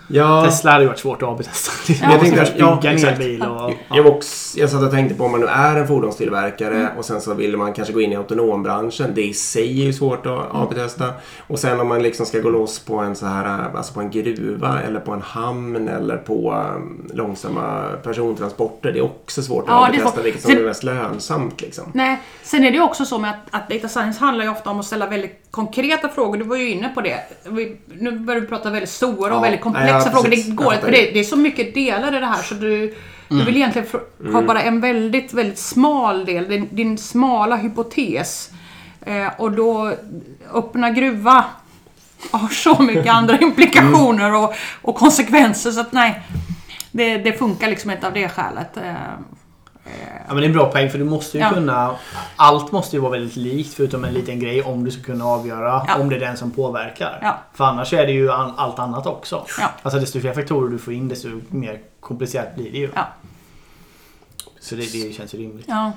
Speaker 2: Ja,
Speaker 1: Tesla hade ju varit svårt att AB-testa.
Speaker 3: Ja,
Speaker 2: jag tänkte- ja,
Speaker 1: en
Speaker 2: exakt.
Speaker 1: elbil och...
Speaker 2: Jag, var också, jag satt och tänkte på om man nu är en fordonstillverkare och sen så vill man kanske gå in i autonombranschen. Det i sig är ju svårt att AB-testa. Och sen om man liksom ska gå loss på en så här, alltså på en gruva eller på en hamn eller på um, långsamma persontransporter. Det är också svårt att
Speaker 3: Ja,
Speaker 2: AB-testa vilket som
Speaker 3: Sen-
Speaker 2: är mest lönsamt liksom.
Speaker 3: Nej, sen är det ju också så med att, att data science handlar ju ofta om att ställa väldigt konkreta frågor. Du var ju inne på det. Vi, nu börjar vi prata väldigt stora
Speaker 2: Ja,
Speaker 3: och väldigt komplexa
Speaker 2: ja,
Speaker 3: frågor. Det går för det, det är så mycket delar i det här så du, du vill egentligen fr- ha bara en väldigt, väldigt smal del. Din, din smala hypotes. Eh, och då öppna gruva har så mycket andra implikationer och, och konsekvenser så att nej. Det, det funkar liksom inte av det skälet. Eh,
Speaker 1: Ja men det är en bra poäng för du måste ju
Speaker 3: Ja.
Speaker 1: kunna... Allt måste ju vara väldigt likt förutom en liten grej om du ska kunna avgöra
Speaker 3: Ja.
Speaker 1: om det är den som påverkar.
Speaker 3: Ja.
Speaker 1: För annars är det ju allt annat också.
Speaker 3: Ja.
Speaker 1: Alltså desto fler faktorer du får in desto mer komplicerat blir det ju.
Speaker 3: Ja.
Speaker 1: Så det, det känns ju rimligt.
Speaker 3: ja.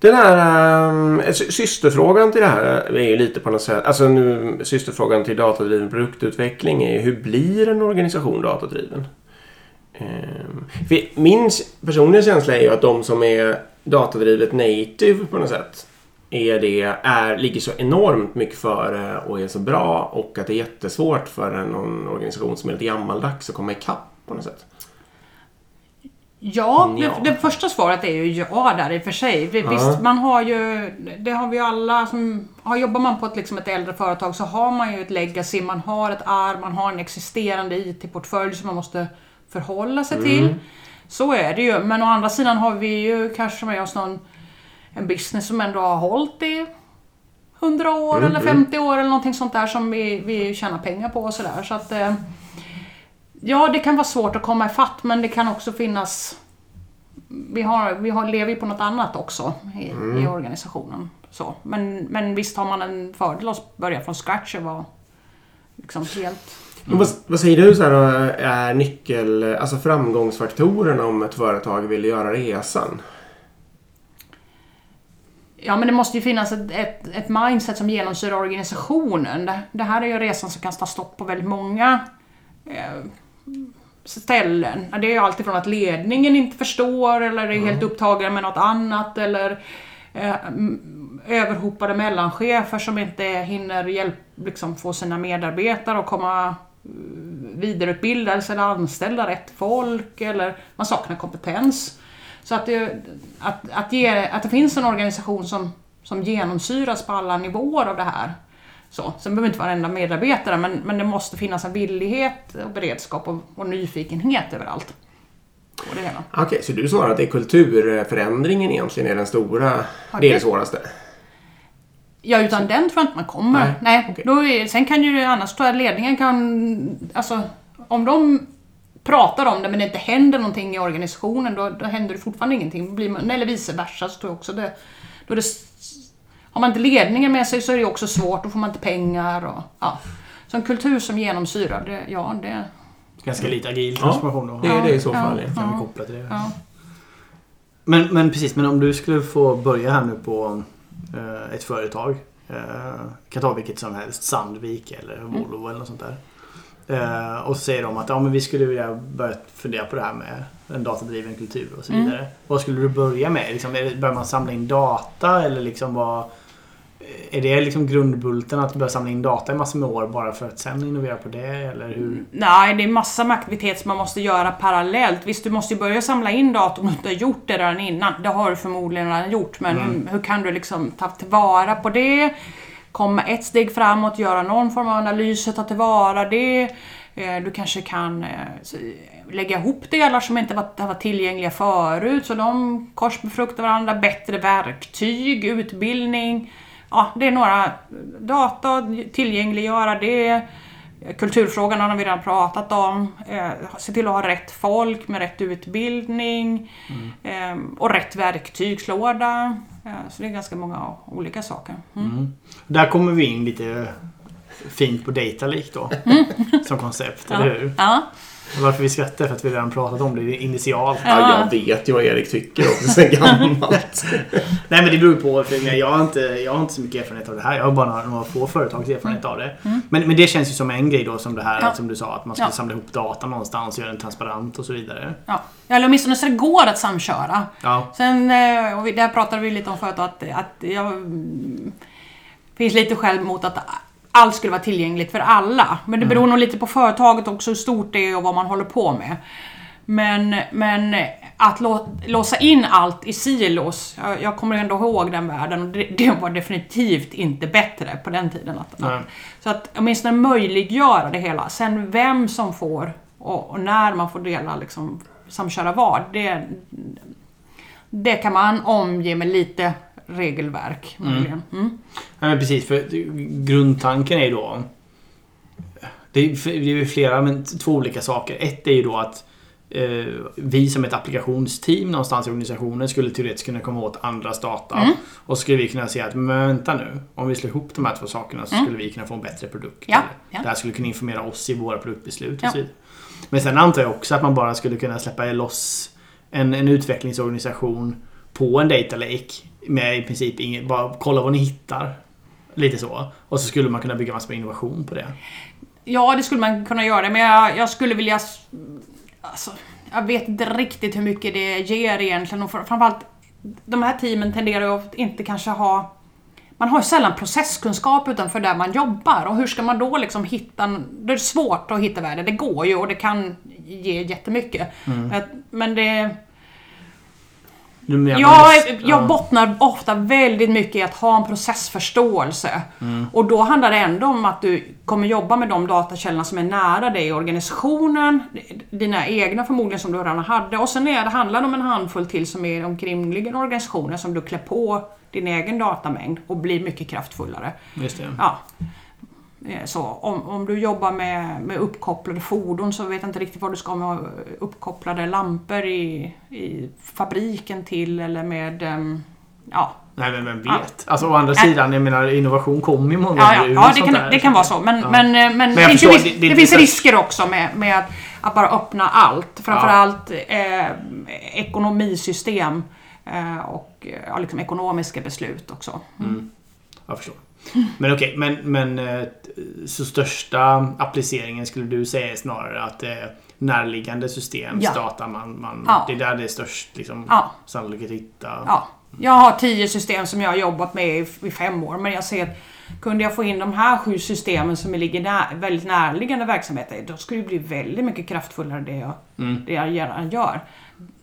Speaker 2: Den här um, sy- systerfrågan till det här är ju lite på något sätt, alltså nu systerfrågan till datadriven produktutveckling är ju hur blir en organisation datadriven? För min personliga känsla är ju att de som är datadrivet native på något sätt är det, är, ligger så enormt mycket före och är så bra och att det är jättesvårt för någon organisation som är lite gammaldags att komma ikapp på något sätt.
Speaker 3: Ja,
Speaker 2: Ja.
Speaker 3: Det, det första svaret är ju ja där i och för sig. Vi-
Speaker 2: Ja.
Speaker 3: Visst, man har ju, det har vi ju alla som, har, jobbar man på ett, liksom ett äldre företag så har man ju ett legacy, man har ett arv, man har en existerande IT-portfölj som man måste förhålla sig till. Så är det ju, men å andra sidan har vi ju kanske med oss någon, en business som ändå har hållit i 100 år eller 50 år eller någonting sånt där som vi, vi tjänar pengar på och sådär. Så att, eh, ja, det kan vara svårt att komma ifatt men det kan också finnas vi, har, vi har, lever ju på något annat också i, i organisationen. Så. Men, men visst har man en fördel att börja från scratch och vara liksom helt...
Speaker 2: Men Vad, vad säger du så här, då, är nyckel, alltså framgångsfaktorerna om ett företag vill göra resan?
Speaker 3: Ja, men det måste ju finnas ett, ett, ett mindset som genomsyrar organisationen. Det, det här är ju resan som kan ta stopp på väldigt många eh, ställen. Det är ju alltid från att ledningen inte förstår eller är helt upptagen med något annat eller eh, överhopade mellanchefer som inte hinner hjälp, liksom få sina medarbetare att komma vidareutbildas eller anställa rätt folk eller man saknar kompetens. Så att det, att, att, ge, att det finns en organisation som, som genomsyras på alla nivåer av det här. Så. Sen behöver inte varenda medarbetare men, men det måste finnas en villighet och beredskap och, och nyfikenhet överallt.
Speaker 2: Okej, så du svarar att det är kulturförändringen egentligen är den stora,
Speaker 3: Ja,
Speaker 2: det är
Speaker 3: det
Speaker 2: svåraste?
Speaker 3: Ja, utan den tror jag inte man kommer.
Speaker 2: Nej,
Speaker 3: Nej.
Speaker 2: okej.
Speaker 3: Då är, sen kan ju annars tror jag ledningen kan... Alltså, om de pratar om det men det inte händer någonting i organisationen då, då händer det fortfarande ingenting. Blir man, eller vice versa så tror jag också det... Då det har man inte ledningen med sig så är det också svårt, då får man inte pengar och... Ja. Så en kultur som genomsyrar, det, ja det...
Speaker 1: Ganska lite agil
Speaker 2: Ja,
Speaker 1: transformation då.
Speaker 2: Det är det i så
Speaker 3: Ja,
Speaker 2: fall.
Speaker 3: ja.
Speaker 1: Kan vi koppla till det.
Speaker 3: Ja.
Speaker 1: Men, men precis, men om du skulle få börja här nu på ett företag. Eh, kan ta vilket som helst. Sandvik eller Volvo eller något sånt där. Eh, och så säger de att ja, men vi skulle vilja börja fundera på det här med en datadriven kultur och så
Speaker 3: Mm.
Speaker 1: vidare. Vad skulle du börja med? Liksom, börjar man samla in data eller liksom vad... Är det liksom grundbulten att börja samla in data i massor med år bara för att sen innovera på det? Eller hur?
Speaker 3: Nej, det är massa med aktivitet som man måste göra parallellt. Visst, du måste ju börja samla in data om du inte har gjort det redan innan. Det har du förmodligen redan gjort, men hur kan du liksom ta tillvara på det? Komma ett steg framåt, göra någon form av analys, ta tillvara det. Eh, Du kanske kan eh, lägga ihop delar som inte var, var tillgängliga förut, så de korsbefruktar varandra. Bättre verktyg, utbildning. Ja, det är några data, tillgängliggöra det. Kulturfrågan har vi redan pratat om. Eh, se till att ha rätt folk med rätt utbildning eh, och rätt verktygslåda. Eh, så det är ganska många olika saker. Mm.
Speaker 1: Mm. Där kommer vi in lite fint på Data Lake då. Som koncept, eller hur?
Speaker 3: Ja.
Speaker 1: Varför vi skrattar för att vi redan pratat om det initialt.
Speaker 2: Ja, jag vet ju vad Erik tycker också sen gammalt.
Speaker 1: Nej men det beror ju på. För jag, har inte, jag har inte så mycket erfarenhet av det här. Jag har bara några, några få företags erfarenhet av det. Men, men det känns ju som en grej då som det här
Speaker 3: Mm. Ja.
Speaker 1: som du sa. Att man ska
Speaker 3: Ja.
Speaker 1: samla ihop data någonstans och göra den transparent och så vidare.
Speaker 3: Ja. Eller åtminstone så det går att samköra.
Speaker 1: Ja.
Speaker 3: Sen, eh, och vi- där pratade vi lite om förut att, att jag mm, finns lite själv mot att allt skulle vara tillgängligt för alla. Men det beror nog lite på företaget också, hur stort det är och vad man håller på med. Men, men att lå, låsa in allt i silos, jag, jag kommer ändå ihåg den världen och det, det var definitivt inte bättre på den tiden. Att, att, så att åtminstone möjliggöra det hela. Sen vem som får och, och när man får dela, liksom, samköra vad, det, det kan man omge med lite regelverk. möjligen. Mm.
Speaker 1: Ja, precis, för grundtanken är ju då... Det är, ju flera, men två olika saker. Ett är ju då att eh, vi som ett applikationsteam någonstans i organisationen skulle teoretiskt kunna komma åt andras data.
Speaker 3: Mm.
Speaker 1: Och så skulle vi kunna säga att men vänta nu, om vi slår ihop de här två sakerna så skulle vi kunna få en bättre produkt.
Speaker 3: Mm. Ja, ja.
Speaker 1: Det här skulle kunna informera oss i våra produktbeslut
Speaker 3: Ja.
Speaker 1: Men sen antar jag också att man bara skulle kunna släppa loss en, en utvecklingsorganisation på en data lake med i princip ingen, bara kolla vad ni hittar. Lite så. Och så skulle man kunna bygga massor med innovation på det.
Speaker 3: Ja, det skulle man kunna göra, men jag, jag skulle vilja... Alltså, jag vet inte riktigt hur mycket det ger egentligen. Och fr- framförallt, de här teamen tenderar ju att inte kanske ha... Man har ju sällan processkunskap utanför där man jobbar och hur ska man då liksom hitta... Det är svårt att hitta värde. Det går ju och det kan ge jättemycket. Men- Men det... Jag, jag bottnar ofta väldigt mycket i att ha en processförståelse.
Speaker 1: Mm.
Speaker 3: Och då handlar det ändå om att du kommer jobba med de datakällorna som är nära dig i organisationen, dina egna förmodligen som du redan hade. Och sen är det, handlar det om en handfull till som är omkringliggande organisationer som du klär på din egen datamängd och blir mycket kraftfullare.
Speaker 1: Just det.
Speaker 3: Ja. Eh, Så om, om du jobbar med, med uppkopplade fordon så vet jag inte riktigt vad du ska med uppkopplade lampor i, i fabriken till eller med... ehm, Ja,
Speaker 1: Nej men vem vet?
Speaker 3: Ja.
Speaker 1: Alltså å andra sidan, jag menar innovation kommer ju många
Speaker 3: ja, ja,
Speaker 1: ur
Speaker 3: ja det, kan,
Speaker 1: där.
Speaker 3: det kan vara så. Men,
Speaker 1: Ja.
Speaker 3: men, eh, men, det, finns, ju
Speaker 1: förstår,
Speaker 3: ris-
Speaker 1: det-
Speaker 3: det,
Speaker 1: det-
Speaker 3: finns
Speaker 1: det-
Speaker 3: risker också med, med att, att bara öppna allt. Framförallt eh, ekonomisystem eh, och ja, liksom ekonomiska beslut också.
Speaker 1: Mm. Jag förstår. Men okej, men, men eh, så största appliceringen skulle du säga är snarare att det är närliggande systems
Speaker 3: Ja.
Speaker 1: data man, man
Speaker 3: Ja.
Speaker 1: Det är där det är störst liksom,
Speaker 3: Ja.
Speaker 1: sannolikhet att hitta.
Speaker 3: Ja, jag har tio system som jag har jobbat med i, fem år, men jag ser att kunde jag få in de här sju systemen som ligger nä, väldigt närliggande verksamheter, då skulle det bli väldigt mycket kraftfullare det jag,
Speaker 1: Mm.
Speaker 3: det jag gärna gör.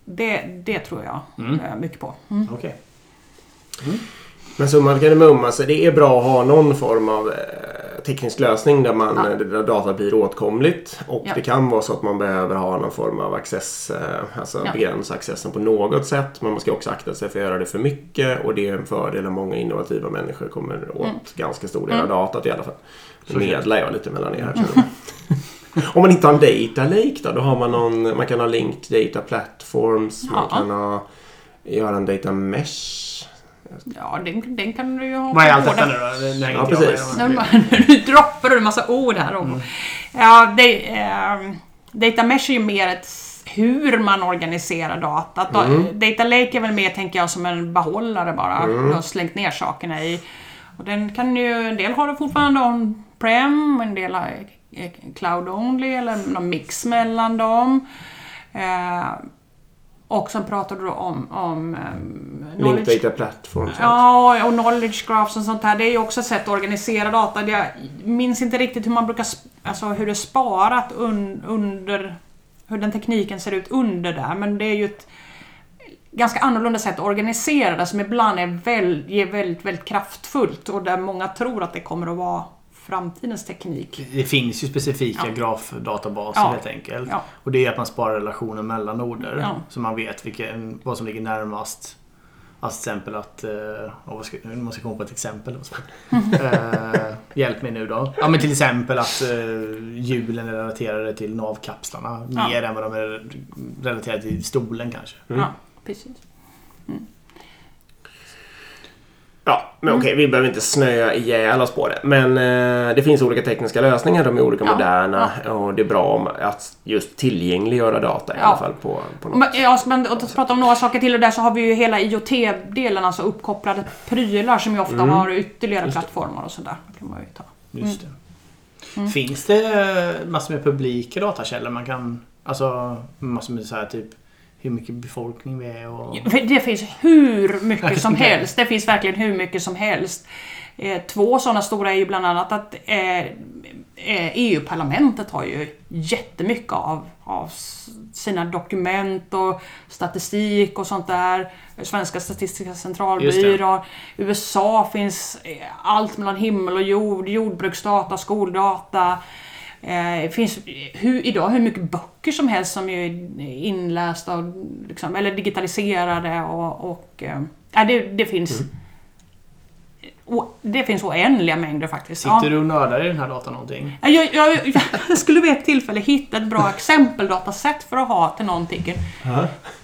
Speaker 3: Det, det tror jag
Speaker 1: Mm.
Speaker 3: eh, mycket på. Mm.
Speaker 1: Okej.
Speaker 2: Men summa kardemumma, så det är bra att ha någon form av eh, teknisk lösning där, man,
Speaker 3: Ja.
Speaker 2: där data blir åtkomligt. Och
Speaker 3: Ja.
Speaker 2: det kan vara så att man behöver ha någon form av access, eh, alltså
Speaker 3: Ja.
Speaker 2: begränsa accessen på något sätt. Men man ska också akta sig för att göra det för mycket och det är en fördel att många innovativa människor kommer åt
Speaker 3: Mm.
Speaker 2: ganska stor del av datat i alla fall.
Speaker 1: Så
Speaker 2: Nu medlar jag lite mellan er här. jag. Om man inte har en data lake då? Då har man någon, man kan ha linked data platforms, man kan ha, göra en data mesh.
Speaker 3: Ja, den, den kan du ju ha
Speaker 1: Vad är allt detta
Speaker 3: den.
Speaker 1: nu då?
Speaker 2: Ja, precis.
Speaker 3: Nu, nu droppar du en massa ord här. Om. Ja, det, eh, data mesh är ju mer ett hur man organiserar datat. Data lake är väl mer, tänker jag, som en behållare bara. Du har slängt ner sakerna i. Och den kan ju, en del har det fortfarande on-prem, en del har eh, cloud only eller någon mix mellan dem. Eh, och sen pratar du om, om um,
Speaker 2: Linked data platforms.
Speaker 3: Ja, och knowledge graphs och sånt här. Det är ju också ett sätt att organisera data. Jag minns inte riktigt hur man brukar... Alltså hur det är sparat un, under... Hur den tekniken ser ut under där. Men det är ju ett ganska annorlunda sätt att organisera det som ibland är väl, är väldigt, väldigt kraftfullt och där många tror att det kommer att vara framtidens teknik.
Speaker 1: Det finns ju specifika
Speaker 3: Ja.
Speaker 1: grafdatabaser
Speaker 3: Ja.
Speaker 1: helt enkelt.
Speaker 3: Ja.
Speaker 1: Och det är att man sparar relationer mellan noder.
Speaker 3: Ja.
Speaker 1: Så man vet vilken, vad som ligger närmast. Alltså till exempel att... Vad ska, nu måste jag komma på ett exempel. Eh, hjälp mig nu då. Ja men till exempel att uh, hjulen är relaterade till navkapslarna. Mer än vad de är relaterade till stolen kanske.
Speaker 2: Mm.
Speaker 3: Ja, precis.
Speaker 2: Ja, men okej, vi behöver inte snöa ihjäl oss på det. Men eh, det finns olika tekniska lösningar. De är olika
Speaker 3: Ja,
Speaker 2: moderna och det är bra om att just tillgängliggöra data i
Speaker 3: Ja.
Speaker 2: alla fall på, på något
Speaker 3: Men, ja, man och prata om några saker till och där så har vi ju hela IoT-delen, alltså uppkopplade prylar som ju ofta
Speaker 2: Mm.
Speaker 3: har ytterligare
Speaker 2: Just
Speaker 3: plattformar och sådär. Kan man ju ta.
Speaker 1: Just det.
Speaker 3: Mm.
Speaker 1: Finns det massor med publika datakällor man kan... Alltså massor med så här typ hur mycket befolkning vi är och...
Speaker 3: Det finns hur mycket som helst. Det finns verkligen hur mycket som helst. Eh, Två sådana stora är ju bland annat att eh, eh, EU-parlamentet har ju jättemycket av, av sina dokument och statistik och sånt där. Svenska statistiska centralbyrån. USA finns allt mellan himmel och jord. Jordbruksdata, skoldata. Eh, Det finns hur, idag hur mycket böcker som helst som är inlästa och, liksom, eller digitaliserade och, och eh, ja, det, det finns o, det finns oändliga mängder faktiskt.
Speaker 1: Sitter
Speaker 3: Ja.
Speaker 1: du och nördar i den här datan någonting?
Speaker 3: Ja, Jag, jag, jag skulle vid ett tillfälle hitta ett bra exempeldataset för att ha till någonting.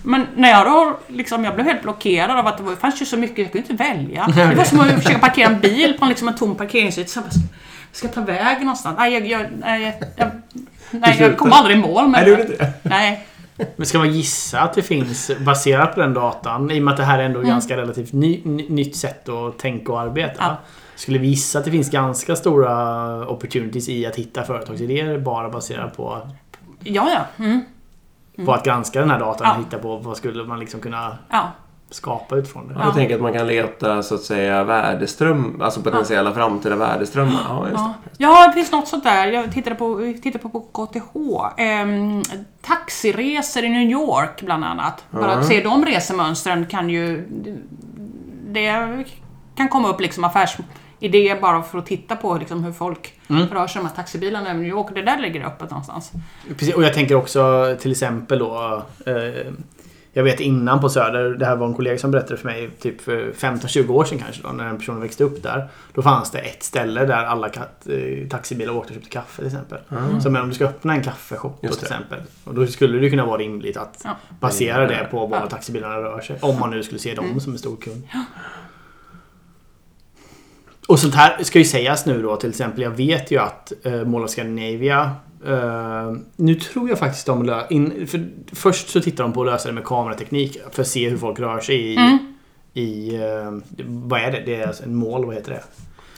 Speaker 3: Men när jag då liksom, jag blev helt blockerad av att det var- det fanns ju så mycket, jag kunde inte välja. Det var som att försöka parkera en bil på en, liksom en tom parkeringsyta. Ska jag ta vägen någonstans? Nej, jag, jag, nej, jag, nej, jag kom aldrig i mål med
Speaker 2: Nej, inte det?
Speaker 3: Nej.
Speaker 1: Men ska man gissa att det finns, baserat på den datan, i och med att det här är ändå
Speaker 3: Mm.
Speaker 1: ganska relativt ny, ny, nytt sätt att tänka och arbeta.
Speaker 3: Ja.
Speaker 1: Skulle vi gissa att det finns ganska stora opportunities i att hitta företagsidéer bara baserat på,
Speaker 3: Ja, ja. Mm.
Speaker 1: på att granska den här datan
Speaker 3: Ja.
Speaker 1: och hitta på vad skulle man liksom kunna
Speaker 3: ja.
Speaker 1: Skapa utifrån det.
Speaker 2: Jag tänker att man kan leta så att säga värdeström, alltså potentiella framtida värdeströmmar. Ja, just
Speaker 3: Ja.
Speaker 2: det.
Speaker 3: ja, det finns något sånt där. Jag tittade på, vi tittade på, på KTH. Ehm, taxiresor i New York bland annat. Bara att se de resemönstren kan ju... Det kan komma upp liksom affärsidéer bara för att titta på liksom hur folk rör sig med taxibilarna i New York. Det där ligger öppet någonstans.
Speaker 1: Precis, och jag tänker också till exempel då eh, Jag vet innan på Söder, det här var en kollega som berättade för mig typ för 15-20 år sedan kanske då, när en person växte upp där. Då fanns det ett ställe där alla kat, eh, taxibilar åkte och köpte kaffe till exempel. Så men om du ska öppna en kaffeshop då, till exempel. Och då skulle det kunna vara rimligt att
Speaker 3: Ja.
Speaker 1: basera det på var
Speaker 3: Ja.
Speaker 1: taxibilarna rör sig. Om man nu skulle se dem som en stor kund. Och sånt här ska ju sägas nu då till exempel. Jag vet ju att uh, Mall of Scandinavia eh, nu tror jag faktiskt de lö- in, för Först så tittar de på att lösa det med kamerateknik för att se hur folk rör sig i...
Speaker 3: Mm.
Speaker 1: i eh, vad är det? Det är alltså en mål, vad heter det?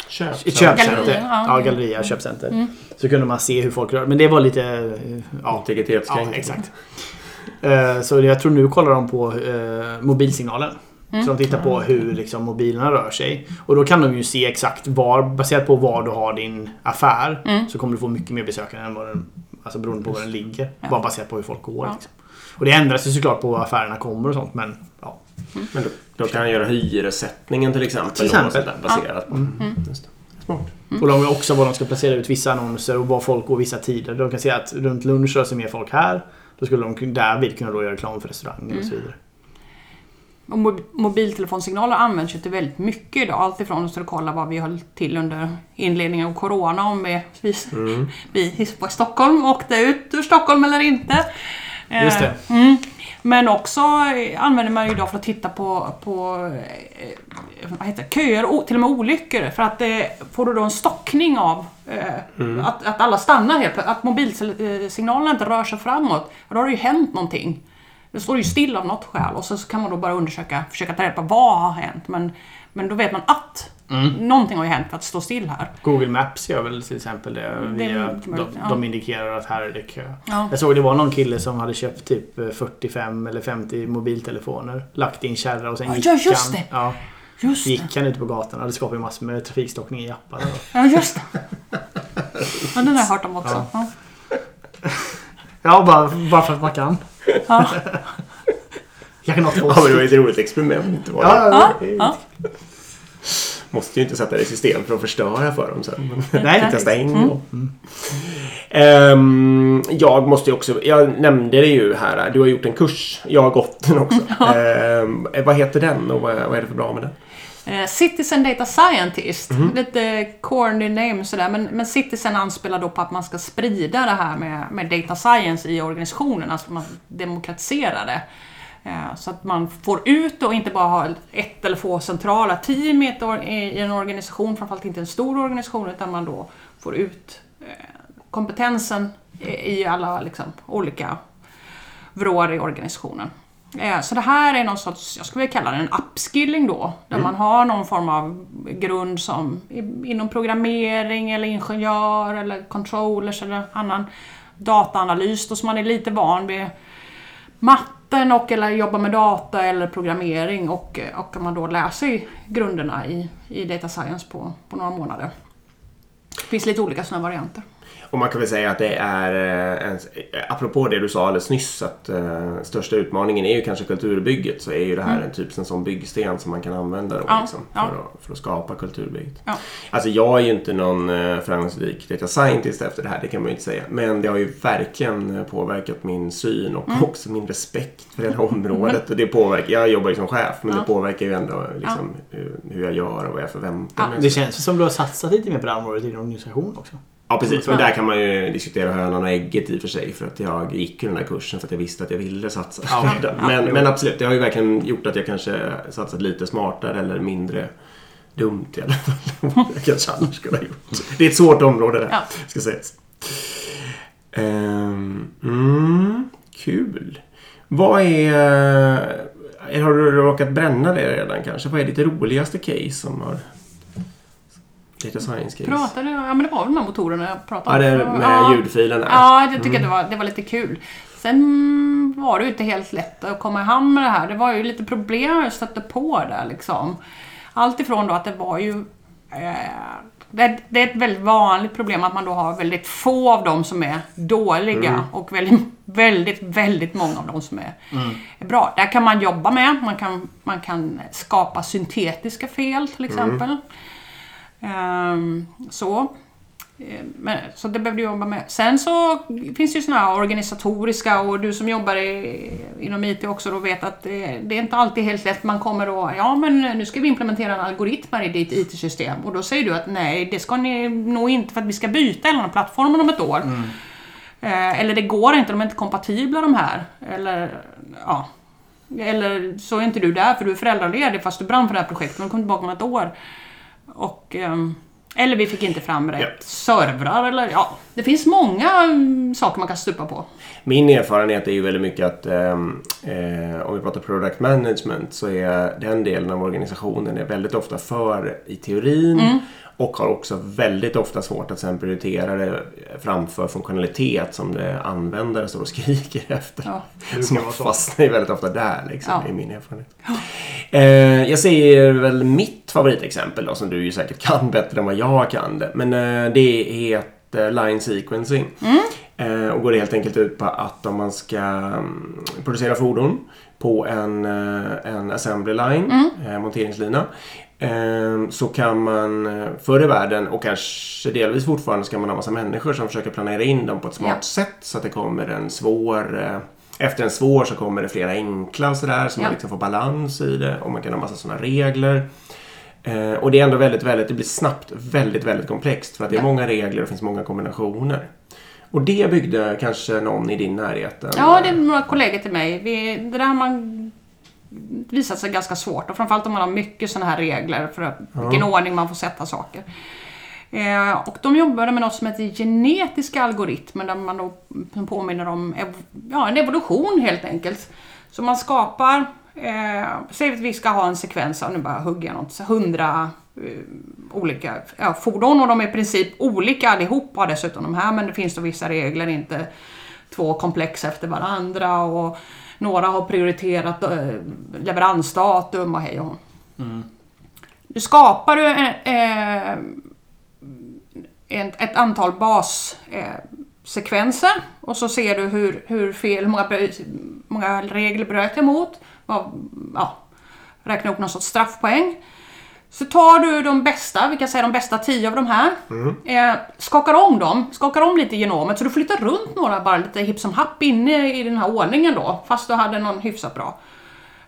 Speaker 2: Köp.
Speaker 1: Ett köpcenter.
Speaker 3: Galleria, ja.
Speaker 1: Ja, galleria, köpcenter. Så kunde man se hur folk rör Men det var lite... eh, Ja, ja
Speaker 2: Integritetskränkning.
Speaker 1: exakt. Eh, Så jag tror nu kollar de på eh, mobilsignalen. Så de tittar på hur liksom, mobilerna rör sig. Och då kan de ju se exakt var, baserat på var du har din affär,
Speaker 3: Mm.
Speaker 1: så kommer du få mycket mer besökare än vad den, alltså beroende på var den ligger.
Speaker 3: Ja.
Speaker 1: Bara baserat på hur folk går.
Speaker 3: Ja.
Speaker 1: Liksom. Och det ändras ju såklart på var affärerna kommer och sånt, men ja.
Speaker 2: Men då, då kan han göra hyressättningen till exempel.
Speaker 1: Till exempel.
Speaker 2: Där baserat på. Just det. Smart.
Speaker 1: Och de vet också var de ska placera ut vissa annonser och var folk går vissa tider. De kan se att runt lunch rör sig mer folk här. Då skulle de därvid kunna då göra reklam för restauranger och så vidare.
Speaker 3: Och mob- mobiltelefonsignaler används ju till väldigt mycket idag. Alltifrån att kolla vad vi höll till under inledningen av Corona. Om vi, vi, vi var i Stockholm åkte ut ur Stockholm eller inte.
Speaker 1: Just det.
Speaker 3: Eh, Mm. Men också eh, använder man ju idag för att titta på, på eh, vad heter det, köer och till och med olyckor. För att eh, får du då en stockning av eh, att, att alla stannar helt att mobilsignalerna inte rör sig framåt. Då har det ju hänt någonting. Det står ju still av något skäl och så kan man då bara undersöka, försöka ta reda på vad har hänt. Men, men då vet man att någonting har ju hänt för att stå still här.
Speaker 1: Google Maps gör väl till exempel det.
Speaker 3: Det
Speaker 1: Via,
Speaker 3: mycket
Speaker 1: de,
Speaker 3: ja.
Speaker 1: de indikerar att här är det kö.
Speaker 3: Ja.
Speaker 1: Jag såg det var någon kille som hade köpt typ eh, 45 eller 50 mobiltelefoner. Lagt i en kärra och sen
Speaker 3: Ja,
Speaker 1: gick
Speaker 3: just
Speaker 1: han.
Speaker 3: det.
Speaker 1: Ja,
Speaker 3: Just det.
Speaker 1: gick han ute på gatan. Det skapade ju massor med trafikstockning i appar.
Speaker 3: Ja, just det. Ja, den har jag hört om också. Ja.
Speaker 1: Ja, bara, bara för att man kan.
Speaker 3: Ja.
Speaker 1: Kanske något
Speaker 2: Ja, men det var ett roligt experiment. Var det?
Speaker 1: Ja,
Speaker 3: Ja, ja.
Speaker 2: Måste ju inte sätta det i system för att förstöra för dem sen.
Speaker 1: Nej,
Speaker 2: testa en gång. Ehm, jag måste ju också, jag nämnde det ju här, du har gjort en kurs. Jag har gått den också. Ehm, vad heter den och vad, vad är det för bra med den?
Speaker 3: Eh, Citizen Data Scientist. Lite corny name sådär. Men, men Citizen anspelar då på att man ska sprida det här med, med data science i organisationen. Alltså man demokratiserar det. Eh, Så att man får ut och inte bara ha ett eller få centrala team i, en organisation, framförallt inte en stor organisation, utan man då får ut eh, kompetensen i alla liksom, olika vrår i organisationen. Eh, Så det här är någon sorts, jag skulle vilja kalla det en upskilling då, där man har någon form av grund som inom programmering eller ingenjör eller controllers eller annan dataanalys då som man är lite van vid matten och eller jobbar med data eller programmering och, och kan man då lär sig grunderna i, i data science på, på några månader. Det finns lite olika sådana varianter.
Speaker 2: Och man kan väl säga att det är, eh, en, apropå det du sa alldeles nyss, att eh, största utmaningen är ju kanske kulturbygget. Så är ju det här en typ en sån byggsten som man kan använda då,
Speaker 3: Ja,
Speaker 2: liksom, för,
Speaker 3: ja.
Speaker 2: att, för att skapa kulturbygget.
Speaker 3: Ja.
Speaker 2: Alltså jag är ju inte någon eh, framgångsrik data scientist efter det här, det kan man ju inte säga. Men det har ju verkligen påverkat min syn och
Speaker 3: Mm.
Speaker 2: också min respekt för det här området. Och det påverkar, jag jobbar ju som chef, men
Speaker 3: Ja.
Speaker 2: det påverkar ju ändå liksom, hur, hur jag gör och vad jag förväntar
Speaker 3: Ja,
Speaker 2: mig.
Speaker 1: Det känns som du har satsat lite mer på det här området i din organisation också.
Speaker 2: Ja precis, men där kan man ju diskutera hönan och ägget i och för sig. För att jag gick ju den där kursen för att jag visste att jag ville satsa.
Speaker 1: Ja,
Speaker 2: men, men absolut, det har ju verkligen gjort att jag kanske satsat lite smartare eller mindre dumt i alla fall. Jag kanske annars skulle ha gjort. Det är ett svårt område där,
Speaker 3: Ja.
Speaker 2: ska sägas. Ehm, mm, kul. Vad är... eh, Har du råkat bränna det redan kanske? Vad är ditt roligaste case som har... Data science case?
Speaker 3: Pratade, ja men det var väl de här motorerna jag pratade
Speaker 2: Ja, det
Speaker 3: om.
Speaker 2: med
Speaker 3: Ja.
Speaker 2: ljudfilerna.
Speaker 3: Ja, jag tycker att det var, det var lite kul. Sen var det ju inte helt lätt att komma i hand med det här. Det var ju lite problem jag stötte på där liksom. Allt ifrån då att det var ju... Eh, det, det är ett väldigt vanligt problem att man då har väldigt få av dem som är dåliga och väldigt, väldigt, väldigt många av dem som är, är bra. Där kan man jobba med. Man kan, man kan skapa syntetiska fel till exempel. Ehm, så. Eh, Men, så det behövde jag jobba med. Sen så finns det ju såna här organisatoriska och du som jobbar i, inom IT också då vet att det, det är inte alltid helt lätt. Man kommer då, ja men nu ska vi implementera en algoritm i ditt IT-system och då säger du att nej, det ska ni nog inte för att vi ska byta hela plattformen om ett år. Eh, eller det går inte, de är inte kompatibla de här. Eller ja. Eller så är inte du där för du är föräldraledig fast du brann för det här projektet men kom tillbaka om ett år. Och, ehm, eller vi fick inte fram rätt
Speaker 2: Ja.
Speaker 3: servrar eller ja. Det finns många mm, saker man kan stupa på.
Speaker 2: Min erfarenhet är ju väldigt mycket att ehm, eh, om vi pratar product management så är den delen av organisationen är väldigt ofta för i teorin
Speaker 3: Mm.
Speaker 2: Och har också väldigt ofta svårt att sen prioritera det framför funktionalitet som det användare står och skriker efter.
Speaker 3: Ja.
Speaker 2: Så man fastnar ju väldigt ofta där liksom,
Speaker 3: Ja.
Speaker 2: i min erfarenhet. Eh, jag säger väl mitt favoritexempel då, som du ju säkert kan bättre än vad jag kan det. Men eh, det heter line sequencing.
Speaker 3: Mm.
Speaker 2: Eh, och går helt enkelt ut på att om man ska mm, producera fordon på en, eh, en assembly line, eh, monteringslina. Eh, Så kan man eh, förr i världen och kanske delvis fortfarande ska man ha massa människor som försöker planera in dem på ett smart
Speaker 3: Ja.
Speaker 2: sätt så att det kommer en svår eh, efter en svår så kommer det flera enkla och sådär så
Speaker 3: Ja.
Speaker 2: man liksom får balans i det och man kan ha massa sådana regler. Eh, och det är ändå väldigt, väldigt, det blir snabbt väldigt, väldigt komplext för att det är
Speaker 3: Ja.
Speaker 2: många regler och det finns många kombinationer. Och det byggde kanske någon i din närhet?
Speaker 3: Ja, det är några kollegor till mig. Vi, det där man visat sig ganska svårt och framförallt om man har mycket sådana här regler för att, vilken ordning man får sätta saker. Eh, och de jobbade med något som heter genetiska algoritmer där man då påminner om ja, en evolution helt enkelt. Så man skapar, eh, säg att vi ska ha en sekvens av, nu bara hugger jag något, 100 eh, olika ja, fordon och de är i princip olika allihopa dessutom de här men det finns då vissa regler, inte två komplex efter varandra och några har prioriterat eh, leveransdatum och hej och hå. Du skapar du eh, eh, ett, ett antal bassekvenser sekvenser och så ser du hur, hur fel, många, många regler bröt jag mot. Vad- Ja, räkna upp någon sorts straffpoäng. Så tar du de bästa, vi kan säga de bästa tio av de här. Eh, skakar om dem, skakar om lite genomet så du flyttar runt några bara lite hipp som happ inne i den här ordningen då. Fast du hade någon hyfsat bra.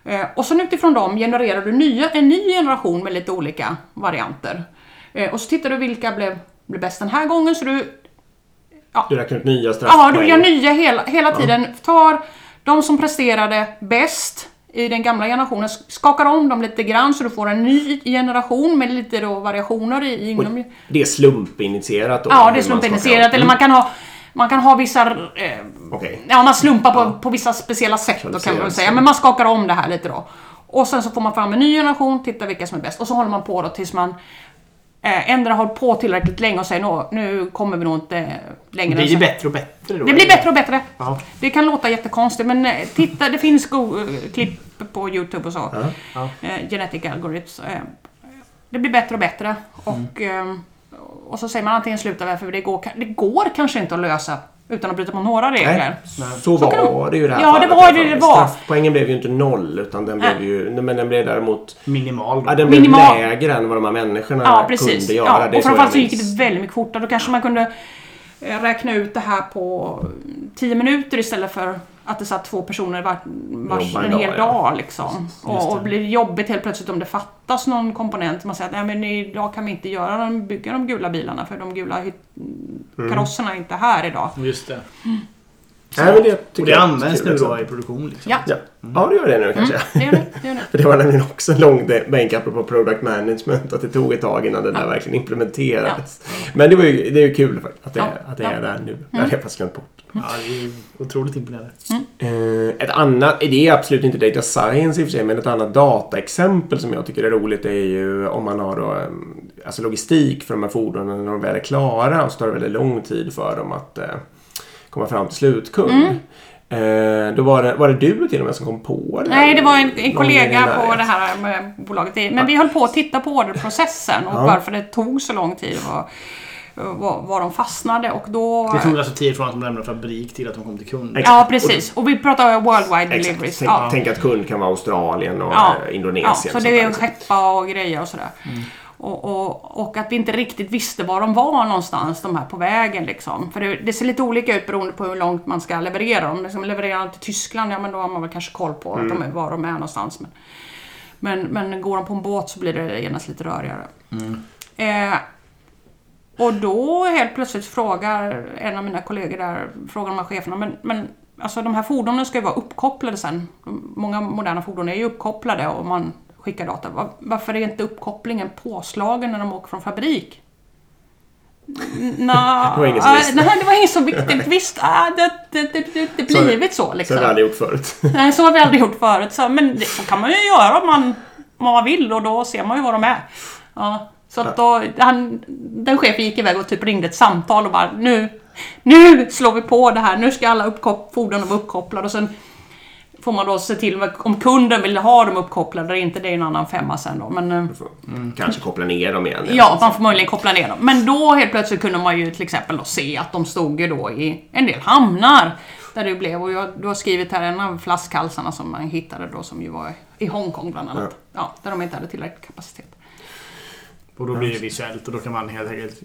Speaker 3: Eh, och sen utifrån dem genererar du nya, en ny generation med lite olika varianter. Eh, och så tittar du vilka blev, blev bäst den här gången så du
Speaker 2: Du räknar ut nya
Speaker 3: Ja,
Speaker 2: straffpoäng.
Speaker 3: du gör nya hela, hela tiden. Tar de som presterade bäst i den gamla generationen, skakar om dem lite grann så du får en ny generation med lite då variationer i, inom...
Speaker 2: Det är slumpinitierat då?
Speaker 3: Ja, det är slumpinitierat. Eller man kan ha, man kan ha vissa... Eh,
Speaker 2: Okej.
Speaker 3: Ja, man slumpar på, på vissa speciella sätt då kan man säga. Men man skakar om det här lite då. Och sen så får man fram en ny generation, titta vilka som är bäst. Och så håller man på då tills man eh, ändra har på tillräckligt länge och säger "Nå, nu kommer vi nog inte längre än
Speaker 1: Blir det
Speaker 3: här."
Speaker 1: bättre och bättre då?
Speaker 3: Det blir bättre och bättre.
Speaker 1: Ja.
Speaker 3: Det kan låta jättekonstigt men eh, titta, det finns go- eh, klipp på Youtube och så.
Speaker 1: Ja.
Speaker 3: Eh, genetic algorithms. Eh, det blir bättre och bättre. Och, eh, och så säger man antingen sluta vi för det går, det går kanske inte att lösa utan att bryta mot några regler.
Speaker 2: Nej, så
Speaker 3: Så kan
Speaker 2: var det ju det här
Speaker 3: Ja, det
Speaker 2: fallet.
Speaker 3: var
Speaker 2: i alla
Speaker 3: det det var.
Speaker 2: Straffpoängen blev ju inte noll utan den blev
Speaker 3: Nej.
Speaker 2: ju... Men den blev däremot...
Speaker 1: Minimal.
Speaker 2: Ja, den blev
Speaker 3: Minimal.
Speaker 2: lägre än vad de här människorna
Speaker 3: Ja, precis.
Speaker 2: kunde göra.
Speaker 3: Ja,
Speaker 2: det
Speaker 3: och
Speaker 2: så
Speaker 3: framförallt så gick det väldigt mycket fortare. Då kanske man kunde eh, räkna ut det här på 10 minuter istället för att det satt två personer var, vars
Speaker 2: en
Speaker 3: hel
Speaker 2: dag, ja.
Speaker 3: Liksom. Och, och blir jobbigt helt plötsligt om det fattas någon komponent. Man säger att Nej, men idag kan vi inte göra de, bygga de gula bilarna för de gula
Speaker 2: Mm.
Speaker 3: karosserna är inte här idag.
Speaker 1: Just det.
Speaker 2: Nej, men det tycker
Speaker 1: Och det används nu då i produktion liksom.
Speaker 3: Ja,
Speaker 2: Ja. ja, det gör det nu kanske.
Speaker 3: det gör det. det, gör det.
Speaker 2: För det var nämligen också en lång bänk apropå product management. Att det tog ett tag innan det där verkligen implementerades. Men det, var ju, det är ju kul för att det,
Speaker 3: Ja,
Speaker 2: att det
Speaker 3: ja.
Speaker 2: är där nu. Det hade jag faktiskt glömt bort.
Speaker 1: Ja, det är ju otroligt imponerande.
Speaker 2: Eh, ett annat, det är absolut inte data science i och för sig, men ett annat dataexempel som jag tycker är roligt är ju om man har då, eh, alltså logistik för de här fordonen när de väl är klara och så tar det väldigt lång tid för dem att eh, komma fram till slutkund.
Speaker 3: Mm.
Speaker 2: Eh, då var det, var det du till och med som kom på det?
Speaker 3: Nej, det var en, en kollega på det här med bolaget. Men vi höll på att titta på orderprocessen och
Speaker 2: Ja.
Speaker 3: varför det tog så lång tid och var, var de fastnade och då...
Speaker 1: Det tog alltså tid från att de lämnade fabrik till att de kom till kund.
Speaker 2: Exakt.
Speaker 3: Ja, precis. Och vi pratar worldwide
Speaker 2: Exakt.
Speaker 3: deliveries.
Speaker 2: Tänk,
Speaker 3: Ja.
Speaker 2: tänk att kund kan vara Australien och
Speaker 3: Ja.
Speaker 2: eh,
Speaker 3: Ja,
Speaker 2: Indonesien.
Speaker 3: så
Speaker 2: och
Speaker 3: det är skeppa och grejer och sådär. Och, och, och att vi inte riktigt visste var de var någonstans, de här på vägen liksom. För det, det ser lite olika ut beroende på hur långt man ska leverera dem. Liksom levererar de till Tyskland, ja men då har man väl kanske koll på att de är, var de är någonstans. Men, men, men går de på en båt så blir det genast lite rörigare. Eh, och då helt plötsligt frågar en av mina kollegor där, frågar de här cheferna, men, men alltså de här fordonen ska ju vara uppkopplade sen. Många moderna fordon är ju uppkopplade och man skickar data. Va- Varför är inte uppkopplingen påslagen när de åker från fabrik? Nå,
Speaker 2: Det var
Speaker 3: ah,
Speaker 2: visste.
Speaker 3: Nej, det var ingen som viktigt. Visst, ah, det, det, det, det,
Speaker 2: Så-
Speaker 3: blivit så
Speaker 2: Så
Speaker 3: liksom.
Speaker 2: har vi aldrig gjort förut.
Speaker 3: Nej, så har vi aldrig gjort förut. Så, men det så kan man ju göra om man, om man vill och då ser man ju vad de är. Ja, så att då, han, den chefen gick iväg och typ ringde ett samtal och bara nu, nu slår vi på det här. Nu ska alla uppkop- fordonen vara uppkopplade och sen får man då se till om kunden vill ha dem uppkopplade eller inte. Det är en annan femma sen då. Men, eh,
Speaker 2: Får Kanske koppla ner dem igen.
Speaker 3: Ja, man får möjligen koppla ner dem. Men då helt plötsligt kunde man ju till exempel då se att de stod ju då i en del hamnar. Där det blev, och jag, du har skrivit här en av flaskhalsarna som man hittade då som ju var i Hongkong bland annat. Ja. där de inte hade tillräcklig kapacitet.
Speaker 1: Och då blir det visuellt och då kan man helt enkelt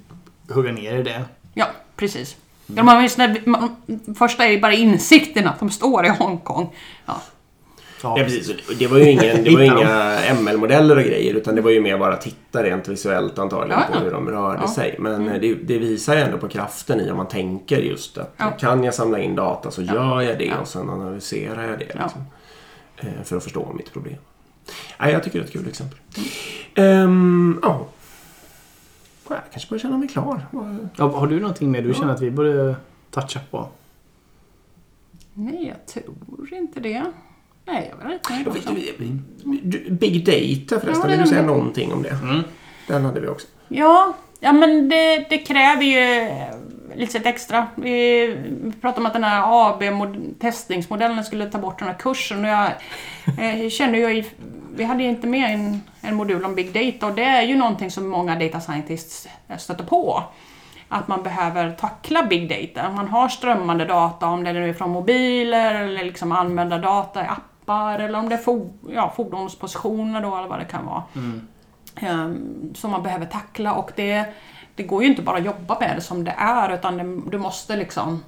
Speaker 1: hugga ner i det.
Speaker 3: Ja, precis. Ja, man, när, man, första är ju bara insikten att de står i Hongkong. Ja.
Speaker 2: Ja, precis. Det var ju, ingen, det var inga ML-modeller och grejer utan det var ju mer bara titta rent visuellt antagligen
Speaker 3: Ja,
Speaker 2: på hur de rörde
Speaker 3: Ja.
Speaker 2: sig. Men eh, det, det visar ju ändå på kraften i om man tänker just att
Speaker 3: Ja.
Speaker 2: kan jag samla in data så gör jag det
Speaker 3: Ja.
Speaker 2: och sen analyserar jag det.
Speaker 3: Ja.
Speaker 2: Liksom, eh, för att förstå mitt problem. Nej, jag tycker det är ett kul exempel. Ehm, Ja. Jag kanske börjar känna mig klar.
Speaker 1: Ja, har du någonting mer du känner att vi borde toucha på?
Speaker 3: Nej, jag tror inte det. Nej, jag vet inte.
Speaker 2: Big data förresten,
Speaker 3: Ja,
Speaker 2: vill du säga någonting om det?
Speaker 1: Mm.
Speaker 2: Den hade vi också.
Speaker 3: Ja, ja men det, det kräver ju lite extra. Vi pratade om att den här AB-testningsmodellen skulle ta bort den här kursen. Och jag eh, känner ju, vi hade inte med en, en modul om Big Data och det är ju någonting som många data scientists stöter på. Att man behöver tackla Big Data. Man har strömmande data, om det nu är från mobiler eller liksom användardata i appar eller om det är fo- ja, fordonspositioner då eller vad det kan vara. Ehm, som man behöver tackla och det, det går ju inte bara att jobba med det som det är utan det, du måste liksom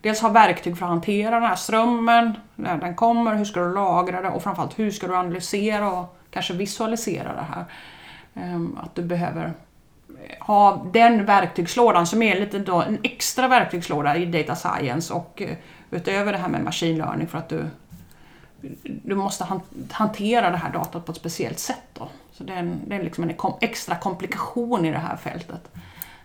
Speaker 3: dels ha verktyg för att hantera den här strömmen, när den kommer, hur ska du lagra det och framförallt hur ska du analysera och kanske visualisera det här. Ehm, att du behöver ha den verktygslådan som är lite då en extra verktygslåda i data science och eh, utöver det här med machine learning för att du du måste hantera det här datat på ett speciellt sätt. Då. Så det är, en, det är liksom en extra komplikation i det här fältet.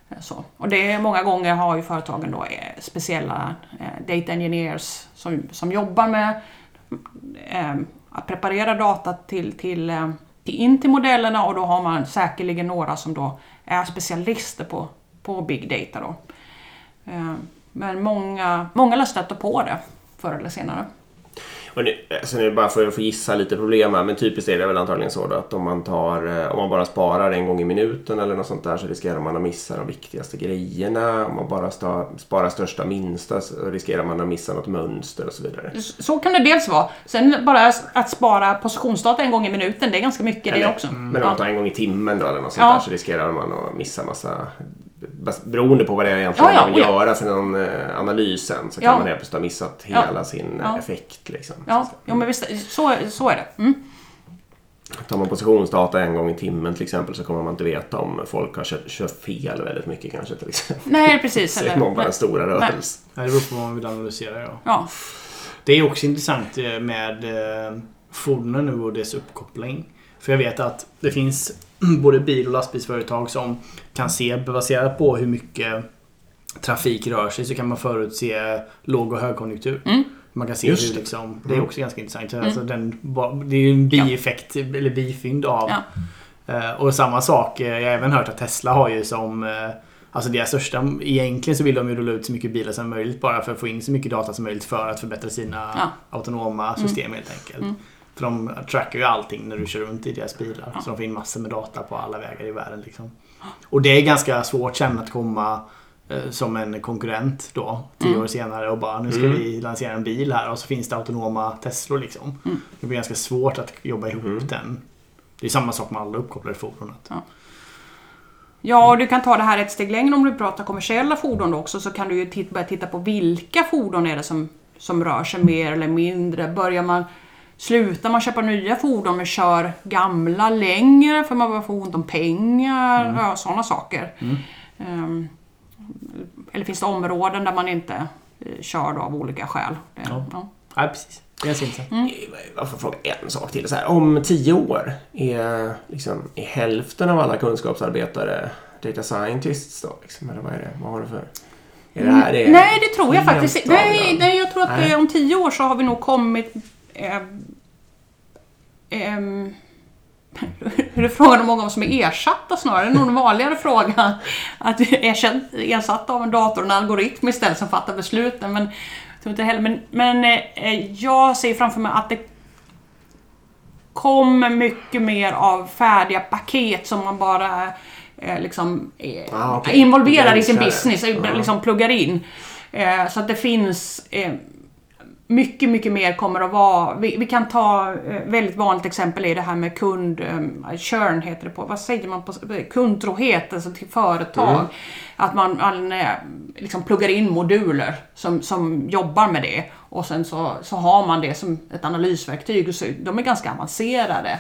Speaker 3: Eh, så. Och det är, många gånger har ju företagen då eh, speciella eh, data engineers som, som jobbar med att preparera data till, till, till, in till modellerna och då har man säkerligen några som då är specialister på, på big data. Då. Men många, många lär stöta på det förr eller senare.
Speaker 2: Och nu, alltså nu bara för att få gissa lite problem här, men typiskt är det väl antagligen så då att om man, tar, eh, om man bara sparar en gång i minuten eller något sånt där så riskerar man att missa de viktigaste grejerna. Om man bara sta, sparar största minsta så riskerar man att missa något mönster och så vidare.
Speaker 3: Så kan det dels vara. Sen bara att spara positionsdata en gång i minuten, det är ganska mycket det
Speaker 2: Eller-
Speaker 3: också.
Speaker 2: Men om man tar en gång i timmen då eller något sånt
Speaker 3: Ja.
Speaker 2: där så riskerar man att missa massa Beroende på vad det är egentligen
Speaker 3: Ja, ja,
Speaker 2: man vill
Speaker 3: ja.
Speaker 2: göra någon eh, analys sen så kan
Speaker 3: Ja.
Speaker 2: man helt plötsligt ha missat
Speaker 3: Ja.
Speaker 2: hela sin eh,
Speaker 3: Ja.
Speaker 2: effekt. Liksom.
Speaker 3: Ja, ja men visst, så, så är det. Mm.
Speaker 2: Tar man positionsdata en gång i timmen till exempel så kommer man inte veta om folk har kört, kört fel väldigt mycket kanske till exempel.
Speaker 3: Nej, precis.
Speaker 2: Ser man bara den stora rörelsen.
Speaker 1: Nej, det beror på vad man vill analysera. Ja.
Speaker 3: ja.
Speaker 1: Det är också intressant eh, med fordonen nu och dess uppkoppling. För jag vet att det finns både bil och lastbilsföretag som kan se, baserat på hur mycket trafik rör sig, så kan man förutse låg och högkonjunktur.
Speaker 3: Mm.
Speaker 1: Man kan se
Speaker 2: Just
Speaker 1: hur
Speaker 2: det.
Speaker 1: liksom, det är
Speaker 2: Mm.
Speaker 1: också ganska intressant. Alltså den, det är ju en bieffekt, eller bifynd av.
Speaker 3: Ja.
Speaker 1: Eh, och samma sak, eh, jag har även hört att Tesla har ju som eh, Alltså deras största, egentligen så vill de ju rulla ut så mycket bilar som möjligt bara för att få in så mycket data som möjligt för att förbättra sina
Speaker 3: Ja.
Speaker 1: autonoma system helt enkelt. För de trackar ju allting när du kör runt i deras bilar.
Speaker 3: Ja.
Speaker 1: Så de får in massor med data på alla vägar i världen. Liksom. Och det är ganska svårt sen att komma eh, som en konkurrent då, tio
Speaker 3: Mm.
Speaker 1: år senare och bara nu ska
Speaker 2: Mm.
Speaker 1: vi lansera en bil här och så finns det autonoma Teslor liksom.
Speaker 3: Mm.
Speaker 1: Det blir ganska svårt att jobba ihop
Speaker 2: Mm.
Speaker 1: den. Det är samma sak med alla uppkopplade fordon. att-
Speaker 3: Ja, och du kan ta det här ett steg längre om du pratar kommersiella fordon också så kan du ju börja titta på vilka fordon är det som, som rör sig mer eller mindre. Börjar man Slutar man köpa nya fordon men kör gamla längre för man börjar få ont om pengar, ja, sådana saker. Ehm, eller finns det områden där man inte eh, kör då av olika skäl? Det,
Speaker 1: Ja.
Speaker 3: ja.
Speaker 1: Ja, precis. Det är intressant.
Speaker 3: Mm.
Speaker 2: Jag får fråga en sak till. Så här, om tio år är, liksom, är hälften av alla kunskapsarbetare data scientists då? Liksom, eller vad är det? Vad har du för... Är det här det
Speaker 3: Nej, det tror jag faktiskt inte. Nej, nej, jag tror att
Speaker 2: Nej.
Speaker 3: om tio år så har vi nog kommit... Eh, ehm, hur är frågan om många som är ersatta snarare? Det är nog en vanligare fråga. Att vi är ersatt- ersatta av en dator och en algoritm istället som fattar besluten. Men inte heller. Men, men eh, jag ser framför mig att det kommer mycket mer av färdiga paket som man bara eh, liksom eh,
Speaker 2: Ah, okej.
Speaker 3: involverar i sin business, liksom pluggar in. Så att det finns mycket, mycket mer kommer att vara... Vi, vi kan ta eh, väldigt vanligt exempel i det här med kund... Eh, churn heter det på... Vad säger man på... Kundtrohet, alltså till företag.
Speaker 2: Mm.
Speaker 3: Att man, man eh, liksom pluggar in moduler som, som jobbar med det. Och sen så, så har man det som ett analysverktyg. Så, de är ganska avancerade.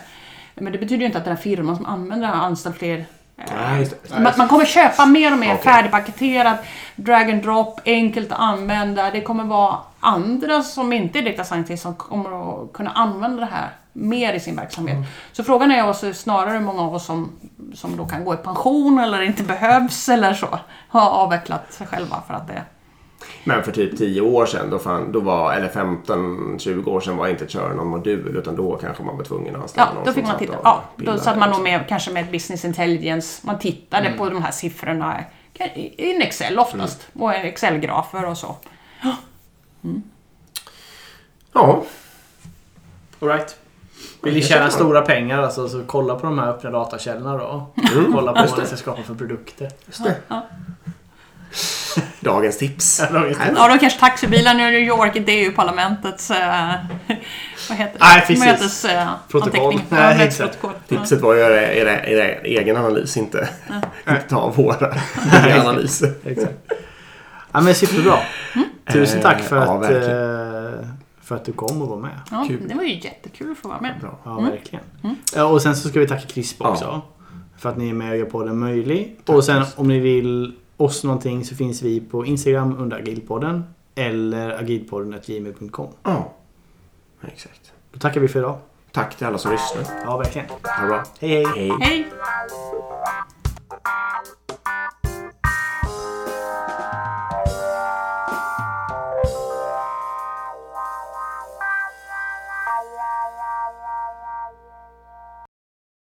Speaker 3: Men det betyder ju inte att den här firman som använder det har anställt fler man, kommer köpa mer och mer
Speaker 2: Okej.
Speaker 3: färdigpaketerat, drag and drop, enkelt att använda. Det kommer vara andra som inte är data scientists som kommer att kunna använda det här mer i sin verksamhet.
Speaker 2: Mm.
Speaker 3: Så frågan är också snarare hur många av oss som, som då kan gå i pension eller inte behövs eller så. Har avvecklat sig själva för att det...
Speaker 2: Men för typ 10 år sedan, då, fan, då var, eller 15-20 år sedan var inte Churn någon modul utan då kanske man var tvungen att anställa
Speaker 3: Ja,
Speaker 2: någon
Speaker 3: då fick man titta. Ja, då satt man nog
Speaker 2: liksom.
Speaker 3: med kanske med business intelligence. Man tittade
Speaker 2: Mm.
Speaker 3: på de här siffrorna i en Excel oftast. Och Excel-grafer och så.
Speaker 2: Ja,
Speaker 1: Alright. Vill ni tjäna stora pengar alltså, så kolla på de här öppna datakällorna då.
Speaker 2: Mm.
Speaker 1: Kolla på vad ni ska skapa för produkter.
Speaker 2: just det.
Speaker 3: Ja.
Speaker 2: Dagens tips.
Speaker 1: Ja, dagens tips.
Speaker 3: Ja, då kanske taxibilarna i New York, det är ju parlamentets... Eh, vad heter det?
Speaker 1: Nej, precis.
Speaker 3: Mötes, eh,
Speaker 1: Protokoll. Nej,
Speaker 3: Ja. Ja.
Speaker 2: Tipset var att göra era, era egen analys, inte ta våra analyser.
Speaker 1: Exakt. Ja, men superbra. Tusen tack för
Speaker 2: Eh, ja,
Speaker 1: att, eh, för att du kom och var med.
Speaker 3: Ja,
Speaker 2: Kul.
Speaker 3: det var ju jättekul att få vara med.
Speaker 2: Bra.
Speaker 1: Ja, verkligen. Ja, och sen så ska vi tacka CRISP också. För att ni är med och gör podden möjlig. och sen om ni vill oss någonting så finns vi på Instagram under agilpodden. Eller agilpodden.gmail.com.
Speaker 2: Ja, exakt.
Speaker 1: Då tackar vi för idag.
Speaker 2: Tack till alla som lyssnar.
Speaker 1: Ja, verkligen.
Speaker 2: Ha det bra.
Speaker 1: Hej hej!
Speaker 2: Hej.
Speaker 3: Hej!